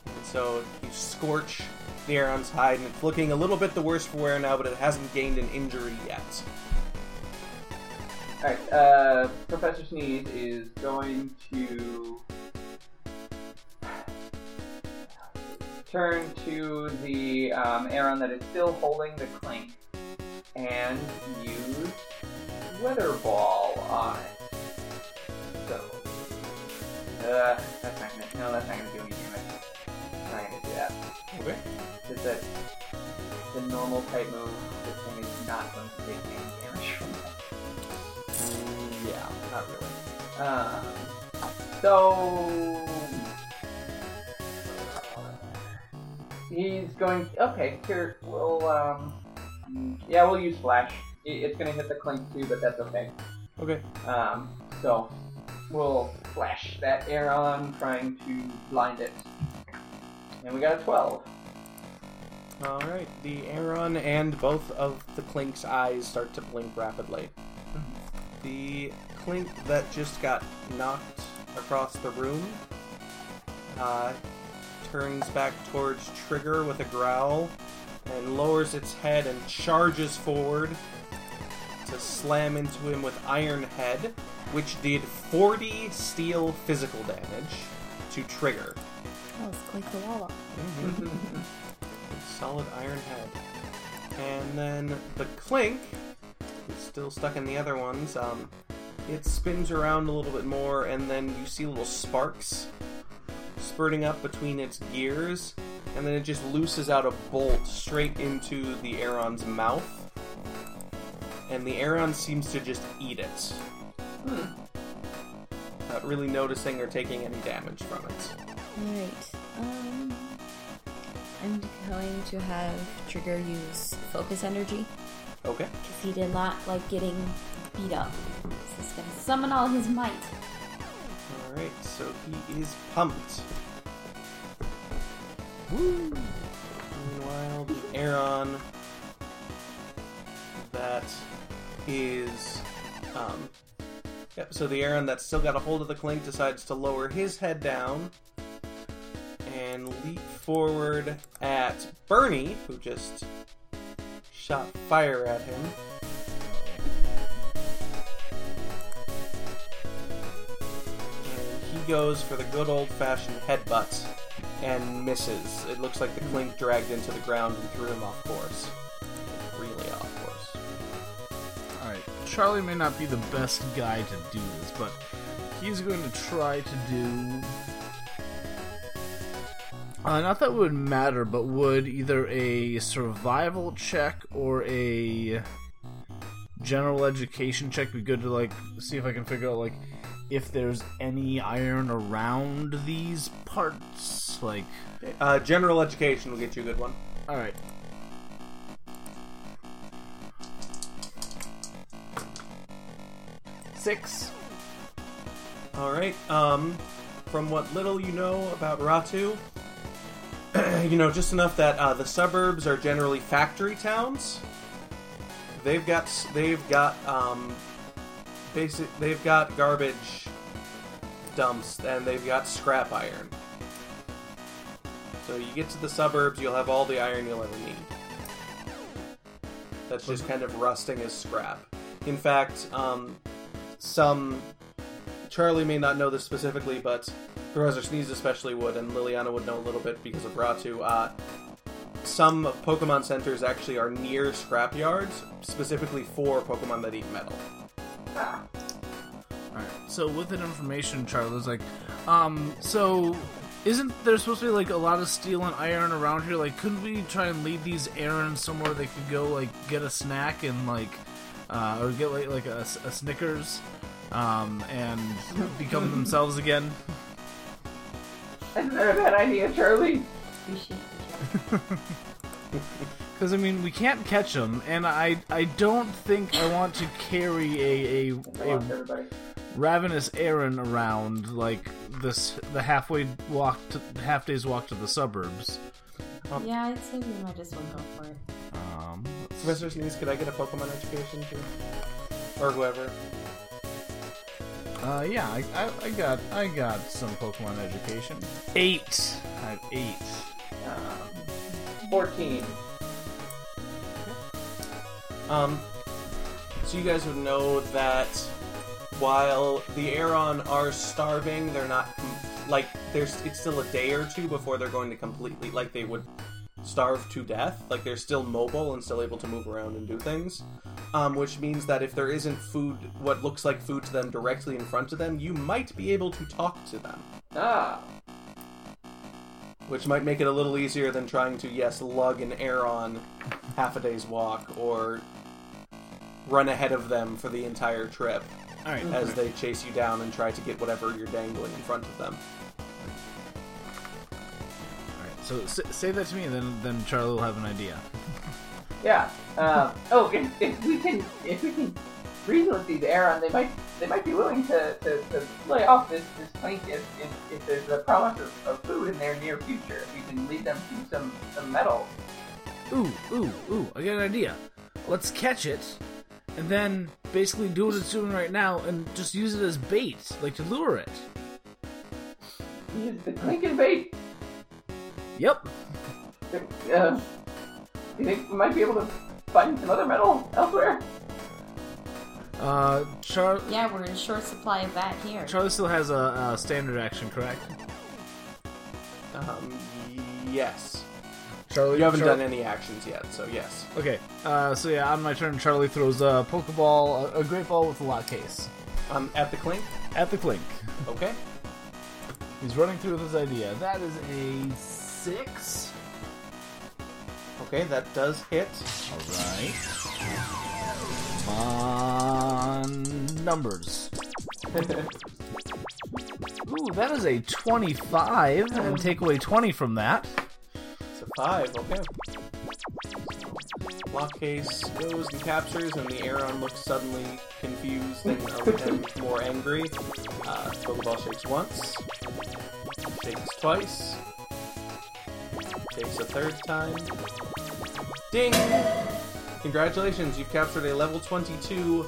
C: and so you scorch the Aron's hide, and it's looking a little bit the worse for wear now, but it hasn't gained an injury yet.
D: Alright, uh, Professor Sneeze is going to turn to the um, Aron that is still holding the Klink and use Weather Ball on it. So, uh, that's not gonna, no, that's not gonna do any damage. I'm not gonna do that.
C: Okay.
D: Just that the normal type move, this thing is not going to take any damage
C: not really.
D: Um, so he's going. Okay, here we'll. Um, yeah, we'll use flash. It's gonna hit the Klink too, but that's okay.
C: Okay.
D: Um, so we'll flash that Aron, trying to blind it, and we got a twelve.
C: All right. The Aron and both of the Klink's eyes start to blink rapidly. The Klink that just got knocked across the room uh, turns back towards Trigger with a growl and lowers its head and charges forward to slam into him with Iron Head, which did 40 steel physical damage to Trigger.
E: Oh, it's quite the walla.
C: Solid Iron Head. And then the Klink, who's still stuck in the other ones, um, it spins around a little bit more, and then you see little sparks spurting up between its gears, and then it just looses out a bolt straight into the Aron's mouth. And the Aeron seems to just eat it. Not really noticing or taking any damage from it.
E: Alright. Um, I'm going to have Trigger use focus energy
C: Okay.
E: because he did not like getting beat up. So he's gonna summon all his might.
C: Alright, so he is pumped. Woo! Meanwhile, the Aron that is um Yep, so the Aron that's still got a hold of the Klink decides to lower his head down and leap forward at Bernie, who just shot fire at him. And he goes for the good old fashioned headbutt and misses. It looks like the hmm. Klink dragged into the ground and threw him off course. Really off course.
B: Alright, Charlie may not be the best guy to do this, but he's going to try to do. Uh, not that it would matter, but would either a survival check or a general education check be good to like see if I can figure out like if there's any iron around these parts? Like,
C: Uh, general education will get you a good one.
B: all right. Six.
C: All right. Um, from what little you know about Ratu, you know just enough that uh, the suburbs are generally factory towns. They've got they've got um, basic they've got garbage dumps and they've got scrap iron. So you get to the suburbs, you'll have all the iron you'll ever need. That's just kind of rusting as scrap. In fact, um, some Charlie may not know this specifically, but Professor Sneeze especially would, and Liliana would know a little bit because of Ratu. Uh, some Pokemon centers actually are near scrapyards, specifically for Pokemon that eat metal.
B: Alright, so with that information, Charlie's like, um, so isn't there supposed to be like a lot of steel and iron around here? Like, couldn't we try and lead these Arons somewhere they could go, like, get a snack and like, uh, or get like like a, a Snickers, um, and become themselves again?
D: Isn't that a bad idea, Charlie?
E: We should. we should.
B: Because I mean, we can't catch them, and I I don't think I want to carry a a, a ravenous Aron around like this the halfway walk to half day's walk to the suburbs.
E: Yeah, I'd say we might as well go for it.
B: Um,
C: Professor Sneeze, could I get a Pokemon education too? Or whoever.
B: Uh, yeah, I, I, I got I got some Pokemon education. Eight. I have eight.
D: Um, 14.
C: Um, so you guys would know that while the Aron are starving, they're not com- like there's it's still a day or two before they're going to completely like they would starve to death. Like they're still mobile and still able to move around and do things. Um, which means that if there isn't food, what looks like food to them directly in front of them, you might be able to talk to them,
D: Ah,
C: which might make it a little easier than trying to yes lug an Aron half a day's walk or run ahead of them for the entire trip.
B: All right.
C: as they chase you down and try to get whatever you're dangling in front of them.
B: So s- say that to me, and then then Charlie will have an idea.
D: yeah. Um, oh, if, if we can, if we can reason with these Aron, they might, they might be willing to, to, to lay off this, this plank if, if, if there's a promise of, of food in their near future. If we can lead them to some, some metal.
B: Ooh, ooh, ooh! I got an idea. Let's catch it, and then basically do what it's doing right now and just use it as bait, like to lure it.
D: Use the clinking bait.
B: Yep.
D: Uh, you think we might be able to find some other metal elsewhere?
B: Uh, Char-
E: Yeah, we're in short supply of that here.
B: Charlie still has a, a standard action, correct?
C: Um, yes.
B: Charlie,
C: You haven't
B: Char-
C: done any actions yet, so yes.
B: Okay, uh, so yeah, on my turn, Charlie throws a Pokeball, a, a great ball with a lock case,
C: Um, at the Klink.
B: at the Klink.
C: Okay.
B: He's running through with his idea. That is a six.
C: Okay, that does hit.
B: Alright. On numbers. Ooh, that is a 25, and take away 20 from that.
C: It's a five. Okay. Lock case goes and captures, and the Aron looks suddenly confused and, and more angry. Uh, Pokeball shakes once, shakes twice, shakes a third time. Ding! Congratulations, you've captured a level 22,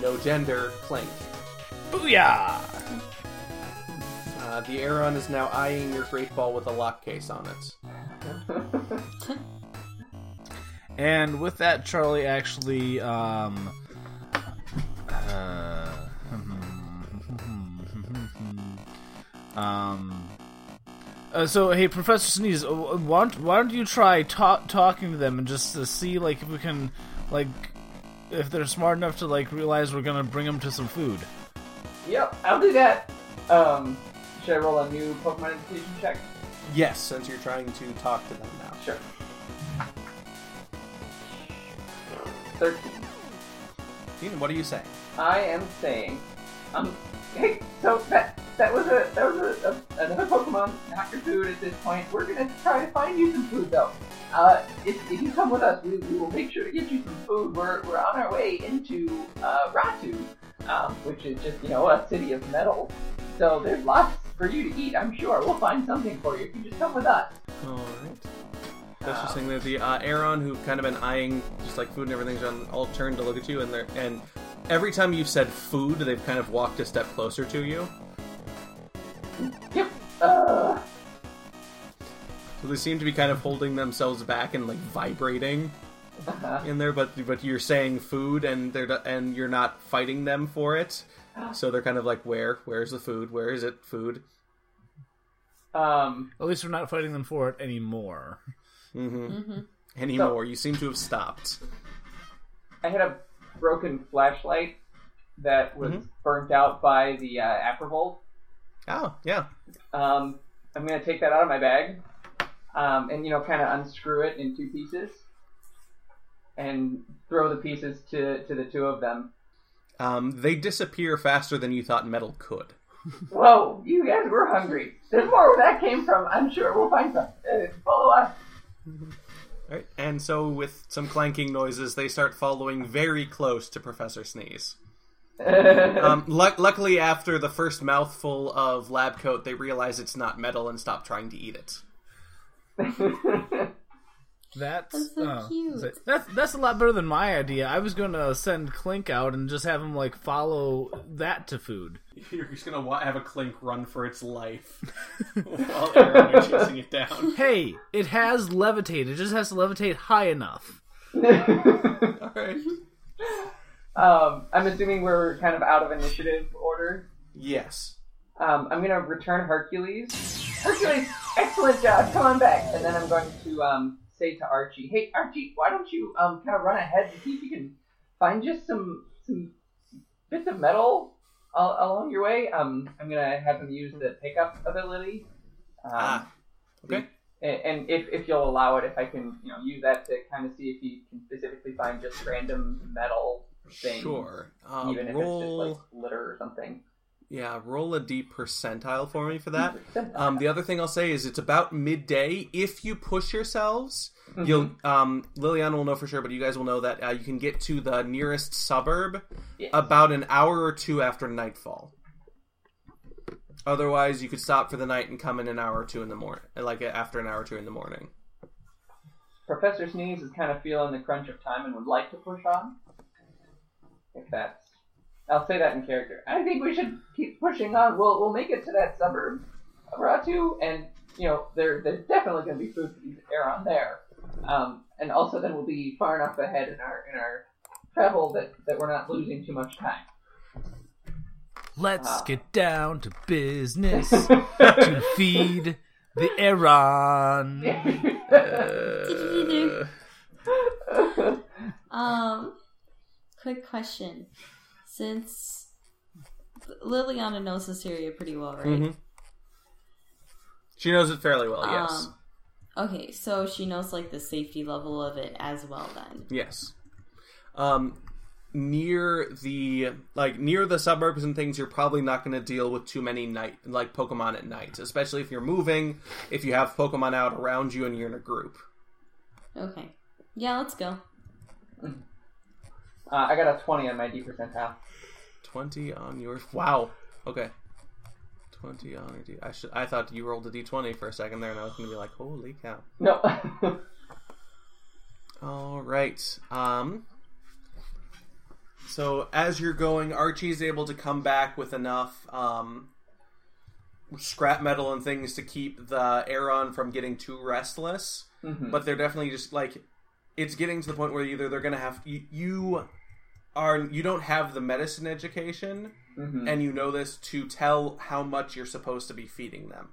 C: no gender Klink.
B: Booyah!
C: Uh, the Aron is now eyeing your Great Ball with a lock case on it.
B: And with that, Charlie actually, um, uh, um, uh, so hey, Professor Sneeze, uh, why don't, why don't you try ta- talking to them and just to see like if we can, like, if they're smart enough to like realize we're gonna bring them to some food.
D: Yep, I'll do that. Um, should I roll a new Pokemon education check?
C: Yes, since you're trying to talk to them now.
D: Sure. Thirteen.
C: Dean, what are you saying?
D: I am saying, um, hey, so that that was a that was a, a, another Pokemon, not your food at this point. We're gonna try to find you some food though. Uh, if, if you come with us, we, we will make sure to get you some food. We're, we're on our way into uh, Ratu, um, which is just you know a city of metal. So there's lots for you to eat. I'm sure we'll find something for you if you just come with us.
C: Alright. That's just saying that the uh, Aron, who've kind of been eyeing just like food and everything's on all turned to look at you, and they're and every time you've said food, they've kind of walked a step closer to you.
D: Yep. Uh,
C: So they seem to be kind of holding themselves back and like vibrating
D: uh,
C: in there, but but you're saying food, and they're and you're not fighting them for it. So they're kind of like, where? Where's the food? Where is it? Food.
D: um,
B: At least we're not fighting them for it anymore.
C: Mm-hmm. Anymore? you seem to have stopped.
D: I had a broken flashlight that was
C: Mhm.
D: burnt out by the uh, Apervolt.
C: Oh, yeah.
D: Um, I'm gonna take that out of my bag, um, and you know, kind of unscrew it in two pieces, and throw the pieces to to the two of them.
C: Um, they disappear faster than you thought metal could.
D: Whoa, you guys were hungry. There's more where that came from. I'm sure we'll find some. Uh, follow us.
C: All right, And so, with some clanking noises, they start following very close to Professor Sneeze. Um, lu- luckily, after the first mouthful of lab coat, they realize it's not metal and stop trying to eat it.
B: That's,
E: That's so
B: oh,
E: cute.
B: so- That's that's a lot better than my idea. I was gonna send Klink out and just have him like follow that to food.
C: You're just gonna wa- have a Klink run for its life while Aron are chasing it down.
B: Hey, it has levitate. It just has to levitate high enough.
C: All right.
D: Um, I'm assuming we're kind of out of initiative order.
C: Yes.
D: Um, I'm gonna return Hercules. Hercules, excellent job. Come on back. And then I'm going to um, say to Archie, "Hey, Archie, why don't you um, kind of run ahead and see if you can find just some some bits of metal al- along your way? Um, I'm gonna have him use the pickup ability. Um,
C: Ah. Okay.
D: and, and if, if you'll allow it, if I can, you know, use that to kind of see if you can specifically find just random metal things,
C: Sure. Uh,
D: even if
C: roll.
D: it's just like litter or something.
C: Yeah, roll a D percentile for me for that. Um, the other thing I'll say is it's about midday. If you push yourselves, you'll um, Liliana will know for sure, but you guys will know that uh, you can get to the nearest suburb
D: Yes.
C: about an hour or two after nightfall. Otherwise, you could stop for the night and come in an hour or two in the morning, like after an hour or two in the morning.
D: Professor Sneeze is kind of feeling the crunch of time and would like to push on. If that's, I'll say that in character. I think we should keep pushing on. We'll we'll make it to that suburb of Ratu, and you know there there's definitely going to be food for these Aron there. Um, and also then we'll be far enough ahead in our in our travel that that we're not losing too much time.
B: Let's
D: Ah.
B: get down to business to feed the Iran.
E: Um, quick question. Since Liliana knows this area pretty well, right?
C: Mhm. She knows it fairly well. Yes.
E: Um, okay, so she knows like the safety level of it as well. Then.
C: Yes. Um, near the like near the suburbs and things, you're probably not going to deal with too many night like Pokemon at night, especially if you're moving. If you have Pokemon out around you and you're in a group.
E: Okay. Yeah, let's go.
D: Uh, I got a twenty on my D percentile.
C: Twenty on your wow. Okay. Twenty on your D. I should. I thought you rolled a D twenty for a second there, and I was going to be like, holy cow.
D: No.
C: All right. Um. So as you're going, Archie's able to come back with enough um, scrap metal and things to keep the Aron from getting too restless.
D: Mhm.
C: But they're definitely just like it's getting to the point where either they're gonna have you, you are you don't have the medicine education,
D: Mhm.
C: and you know this to tell how much you're supposed to be feeding them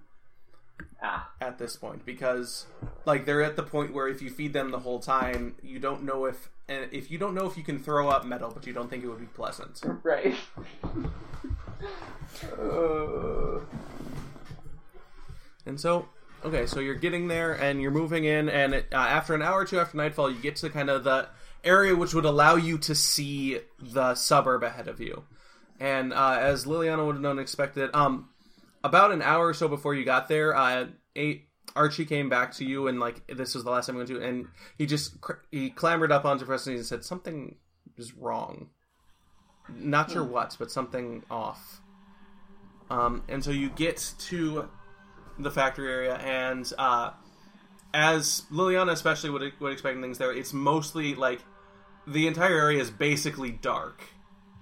D: ah.
C: at this point because like they're at the point where if you feed them the whole time you don't know if and if you don't know if you can throw up metal but you don't think it would be pleasant
D: Right. uh,
C: and so okay so you're getting there and you're moving in and it, uh, after an hour or two after nightfall you get to kind of the area which would allow you to see the suburb ahead of you and uh, as liliana would have known expected um about an hour or so before you got there uh a Archie came back to you and like this was the last time we went to, and he just cr- he clambered up onto Preston and said something is wrong. Not sure what, but something off. Um, and so you get to the factory area, and uh, as Liliana especially would would expect things there, it's mostly like the entire area is basically dark.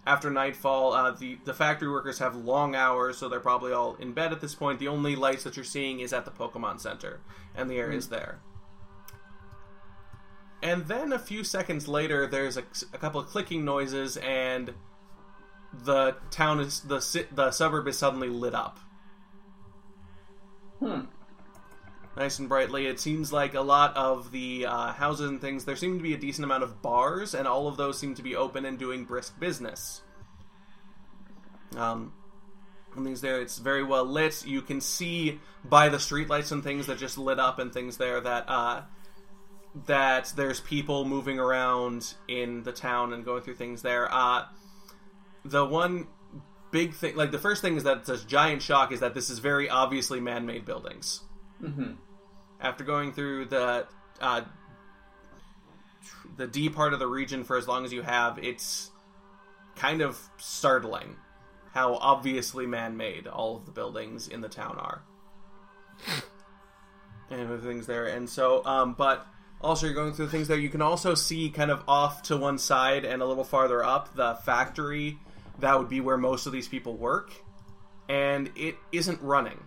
C: After nightfall, uh, the the factory workers have long hours, so they're probably all in bed at this point. The only lights that you're seeing is at the Pokemon Center, and the area's there. And then a few seconds later, there's a, a couple of clicking noises, and the town is the the suburb is suddenly lit up.
D: hmm.
C: Nice and brightly. It seems like a lot of the uh, houses and things, there seem to be a decent amount of bars, and all of those seem to be open and doing brisk business. Um, and things there, it's very well lit. You can see by the streetlights and things that just lit up and things there that uh, that there's people moving around in the town and going through things there. Uh, the one big thing, like the first thing is that it's a giant shock, is that this is very obviously man-made buildings
D: hmm
C: after going through the uh, the D part of the region for as long as you have, it's kind of startling how obviously man-made all of the buildings in the town are, and everything's there. And so, um, but also you're going through things there. You can also see kind of off to one side and a little farther up the factory that would be where most of these people work, and it isn't running.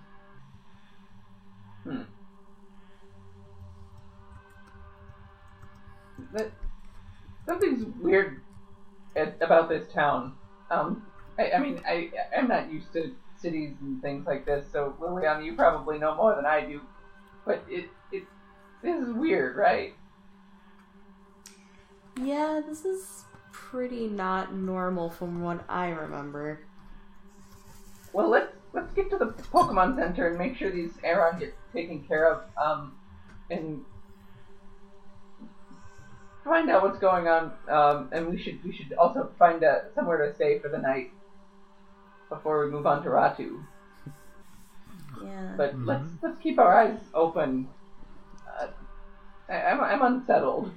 D: Hmm. That, something's weird at, about this town. Um, I, I mean, I I'm not used to cities and things like this, so Liliana, you probably know more than I do. But it it this is weird, right?
E: Yeah, this is pretty not normal from what I remember.
D: Well, let's let's get to the Pokemon Center and make sure these Aron get taken care of. Um, and find out what's going on. Um, and we should we should also find uh, somewhere to stay for the night before we move on to Ratu.
E: Yeah.
D: But let's let's keep our eyes open. Uh, I, I'm I'm unsettled.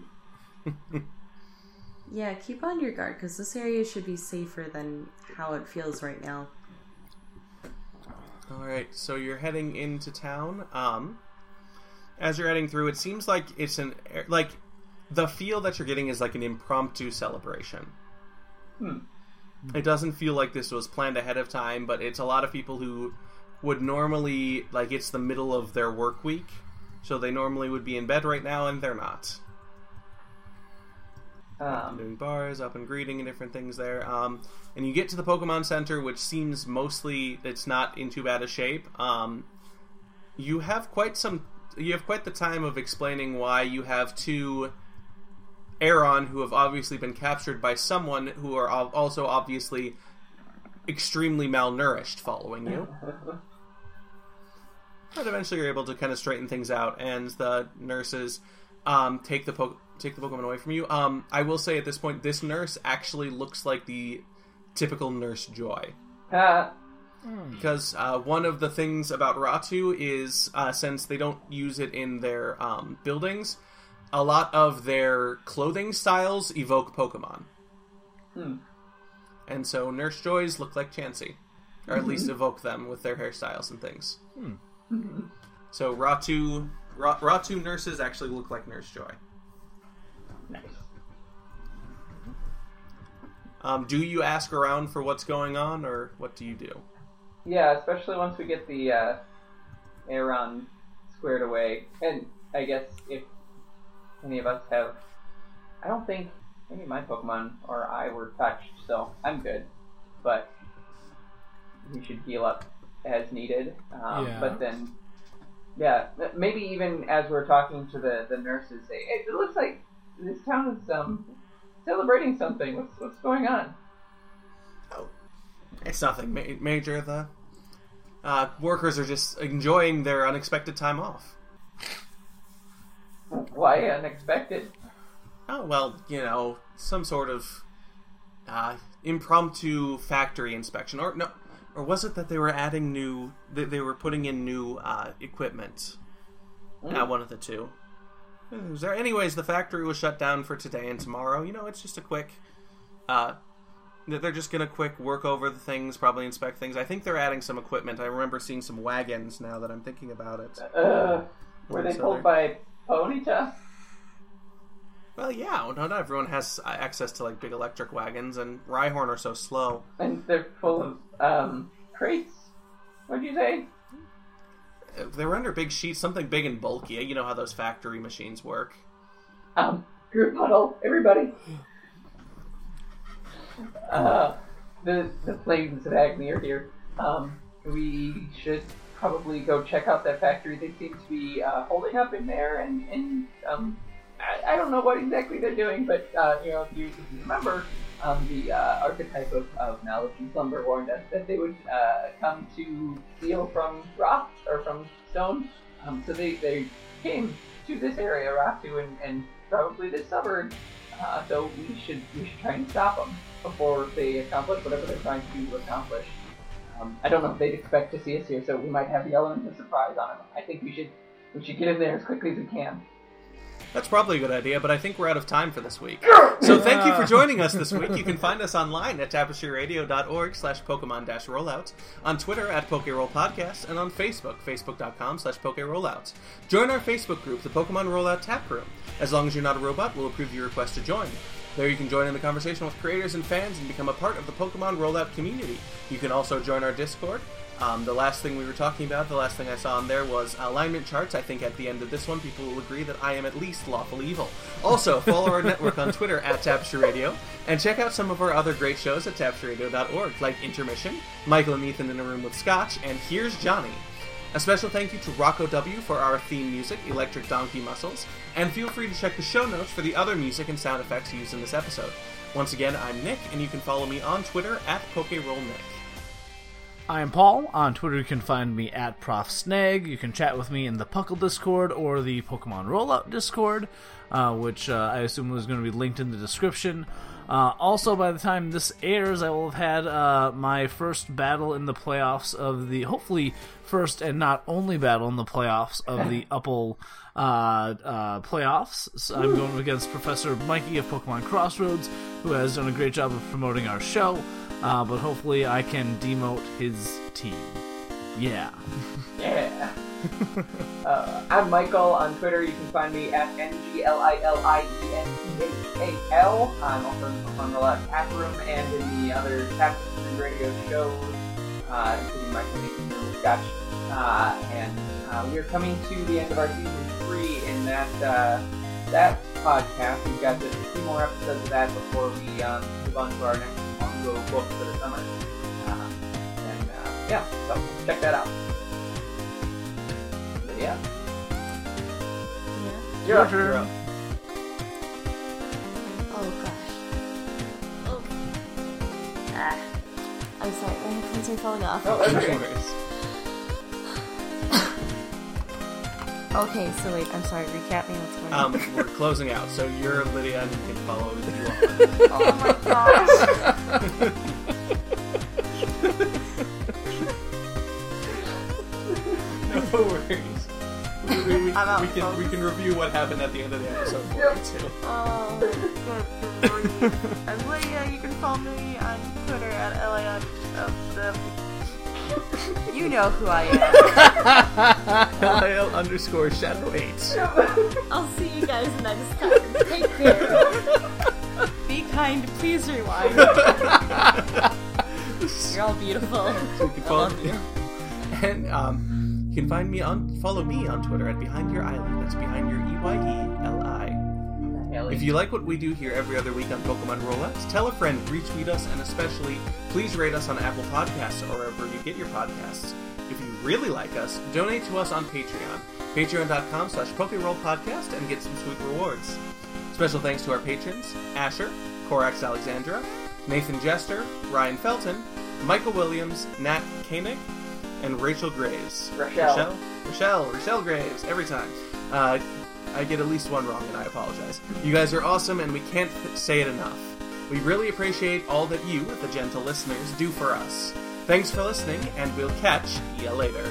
E: yeah, keep on your guard because this area should be safer than how it feels right now.
C: All right, so you're heading into town. Um, as you're heading through, it seems like it's an like the feel that you're getting is like an impromptu celebration.
D: Hmm.
C: It doesn't feel like this was planned ahead of time, but it's a lot of people who would normally like it's the middle of their work week, so they normally would be in bed right now, and they're not.
D: Um,
C: doing bars, up and greeting, and different things there. Um, and you get to the Pokemon Center, which seems mostly it's not in too bad a shape. Um, you have quite some. You have quite the time of explaining why you have two Aron who have obviously been captured by someone who are also obviously extremely malnourished following you. But eventually, you're able to kind of straighten things out, and the nurses um, take the po- take the Pokemon away from you. Um, I will say at this point, this nurse actually looks like the typical Nurse Joy
D: uh,
C: because uh, one of the things about Ratu is uh, since they don't use it in their um, buildings, a lot of their clothing styles evoke Pokemon.
D: Hmm.
C: And so Nurse Joys look like Chansey, or at least evoke them with their hairstyles and things. So Ratu, Ra- Ratu nurses actually look like Nurse Joy.
D: nice.
C: Um, do you ask around for what's going on, or what do you do?
D: Yeah, especially once we get the uh, Aron squared away. And I guess if any of us have. I don't think any of my Pokemon or I were touched, so I'm good. But we should heal up as needed. Um,
B: Yeah.
D: But then, yeah, maybe even as we're talking to the, the nurses, say, hey, it looks like this town is um, celebrating something. What's, what's going on?
C: Oh, it's nothing ma- major. The uh, workers are just enjoying their unexpected time off.
D: Why unexpected?
C: Oh well, you know, some sort of uh, impromptu factory inspection, or no, or was it that they were adding new? They, they were putting in new uh, equipment. Not one of the two. Was there? Anyways, the factory was shut down for today and tomorrow. You know, it's just a quick. Uh, they're just gonna quick work over the things, probably inspect things. I think they're adding some equipment. I remember seeing some wagons now that I'm thinking about it.
D: Uh, were they pulled by Ponyta?
C: Well, yeah, no, not everyone has uh, access to like big electric wagons, and Rhyhorn are so slow.
D: And they're full of um, crates? What'd you say?
C: Uh, They were under big sheets, something big and bulky. You know how those factory machines work.
D: Um, group huddle, everybody. Uh, the the flames of Agni are here. Um, we should probably go check out that factory. They seem to be uh, holding up in there, and and um, I, I don't know what exactly they're doing, but uh, you know, if you, if you remember, um, the uh, archetype of, of knowledge and slumber warned us that they would uh, come to steal from rock or from stone. Um, so they, they came to this area, Ratu, and, and probably this suburb. Uh, so we should we should try and stop them before they accomplish whatever they're trying to accomplish. Um, I don't know if they'd expect to see us here, so we might have the element of surprise on them. I think we should we should get in there as quickly as we can.
C: That's probably a good idea, but I think we're out of time for this week. So thank you for joining us this week. You can find us online at tapestryradio.org slash Pokemon dash rollout, on Twitter at PokeRoll Podcast, and on Facebook, facebook.com slash PokeRollouts. Join our Facebook group, the Pokemon Rollout Tap Room. As long as you're not a robot, we'll approve your request to join. There you can join in the conversation with creators and fans and become a part of the Pokemon Rollout community. You can also join our Discord. Um, the last thing we were talking about, the last thing I saw on there was alignment charts. I think at the end of this one, people will agree that I am at least lawful evil. Also, follow our network on Twitter at Tapestry Radio, and check out some of our other great shows at tapestryradio.org, like Intermission, Michael and Ethan in a Room with Scotch, and Here's Johnny. A special thank you to Rocco W for our theme music, Electric Donkey Muscles, and feel free to check the show notes for the other music and sound effects used in this episode. Once again, I'm Nick, and you can follow me on Twitter at PokeRollNick.
B: I am Paul. On Twitter, you can find me at Prof Snag. You can chat with me in the Puckle Discord or the Pokemon Rollout Discord, uh, which uh, I assume is going to be linked in the description. Uh, also, by the time this airs, I will have had uh, my first battle in the playoffs of the, hopefully, first and not only battle in the playoffs of the Upple uh, uh, playoffs. So I'm going against Professor Mikey of Pokemon Crossroads, who has done a great job of promoting our show. Uh, but hopefully, I can demote his team. Yeah.
D: Yeah. Uh, I'm Michael on Twitter. You can find me at N G L I L I E N T H A L. I'm also on the Rollout Tap Room and in the other Tap and radio shows, uh, including my Nation with Scotch. Uh, and uh, we are coming to the end of our season three in that uh, that podcast. We've got just a few more episodes of that before we um, move on to our next Mongo book for the summer. Uh, and uh, yeah, so check that out. But yeah.
E: Yeah.
D: You're up.
B: Your
C: You're up.
E: Oh gosh. Oh. Ah. I'm sorry, my headphones are falling off.
D: No, that's
C: No
D: okay.
E: Okay, so wait, I'm sorry, recap me what's going on.
C: Um, we're closing out, so you're Lydia and you can follow you on.
E: oh my gosh.
C: We, we, we,
E: I'm out,
C: we can we can review what happened at the end of the episode for you too.
E: Oh, good grief. I'm Lydia. You can follow me on Twitter at LAN of the. You know who I am.
C: LIL underscore shadow eight.
E: I'll see you guys next time. Take care. Be kind. Please rewind. You're all beautiful.
C: You can
E: I
C: follow
E: love you.
C: And um, you can find me on follow me on Twitter at Behind Your Eyelid. That's Behind Your E Y E L I. If you like what we do here every other week on Pokemon Rollouts, tell a friend, retweet us, and especially please rate us on Apple Podcasts or wherever you get your podcasts. If you really like us, donate to us on Patreon. Patreon.com slash Podcast and get some sweet rewards. Special thanks to our patrons, Asher, Corax Alexandra, Nathan Jester, Ryan Felton, Michael Williams, Nat Koenig, and Rachel Graves.
D: Rochelle.
C: Rochelle? Rochelle, Rochelle Graves, every time. Uh, I get at least one wrong, and I apologize. You guys are awesome, and we can't th- say it enough. We really appreciate all that you, the gentle listeners, do for us. Thanks for listening, and we'll catch ya later.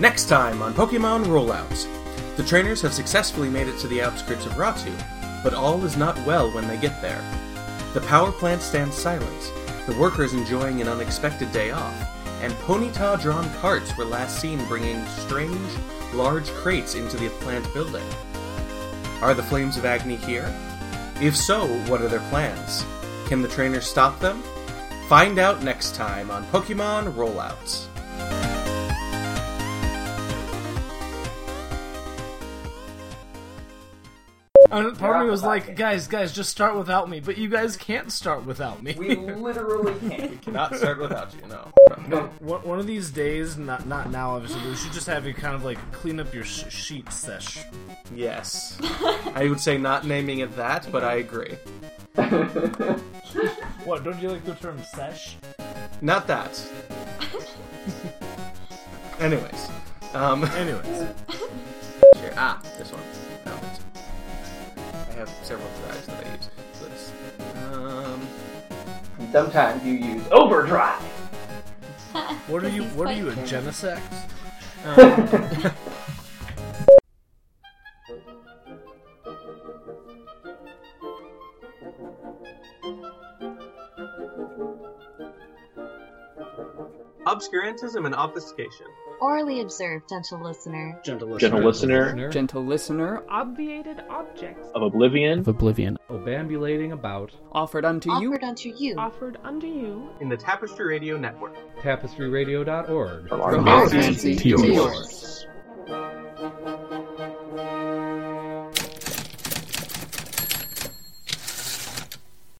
C: Next time on Pokemon Rollouts, The trainers have successfully made it to the outskirts of Ratu, but all is not well when they get there. The power plant stands silent, the workers enjoying an unexpected day off, and Ponyta drawn carts were last seen bringing strange, large crates into the plant building. Are the Flames of Agni here? If so, what are their plans? Can the trainers stop them? Find out next time on Pokemon Rollouts.
B: And part of me was like, guys, guys, just start without me. But you guys can't start without me.
D: We literally can't.
C: We cannot start without you, no.
B: one, one of these days, not not now, obviously, but we should just have you kind of like clean up your sh- sheet sesh.
C: Yes. I would say not naming it that, but I agree.
B: What? Don't you like the term sesh?
C: Not that. Anyways. Um,
B: Anyways,
C: Sure. Ah, this one. No. it's- I have several drives that I use for this. Um,
D: And sometimes you use overdrive.
B: what are you? What are you? A
E: good.
B: Genesex?
C: um, Obscurantism and obfuscation.
F: Orally observed, gentle listener.
G: Gentle
H: Gentle listener
A: Gentle listener,
I: obviated objects
H: of Oblivion,
G: of Oblivion, obambulating about
A: offered unto you
F: Offered unto you.
I: offered unto you
C: In the Tapestry Radio Network.
G: tapestryradio.org.
H: from our
A: From fancy
H: to
A: to
H: yours.
A: yours.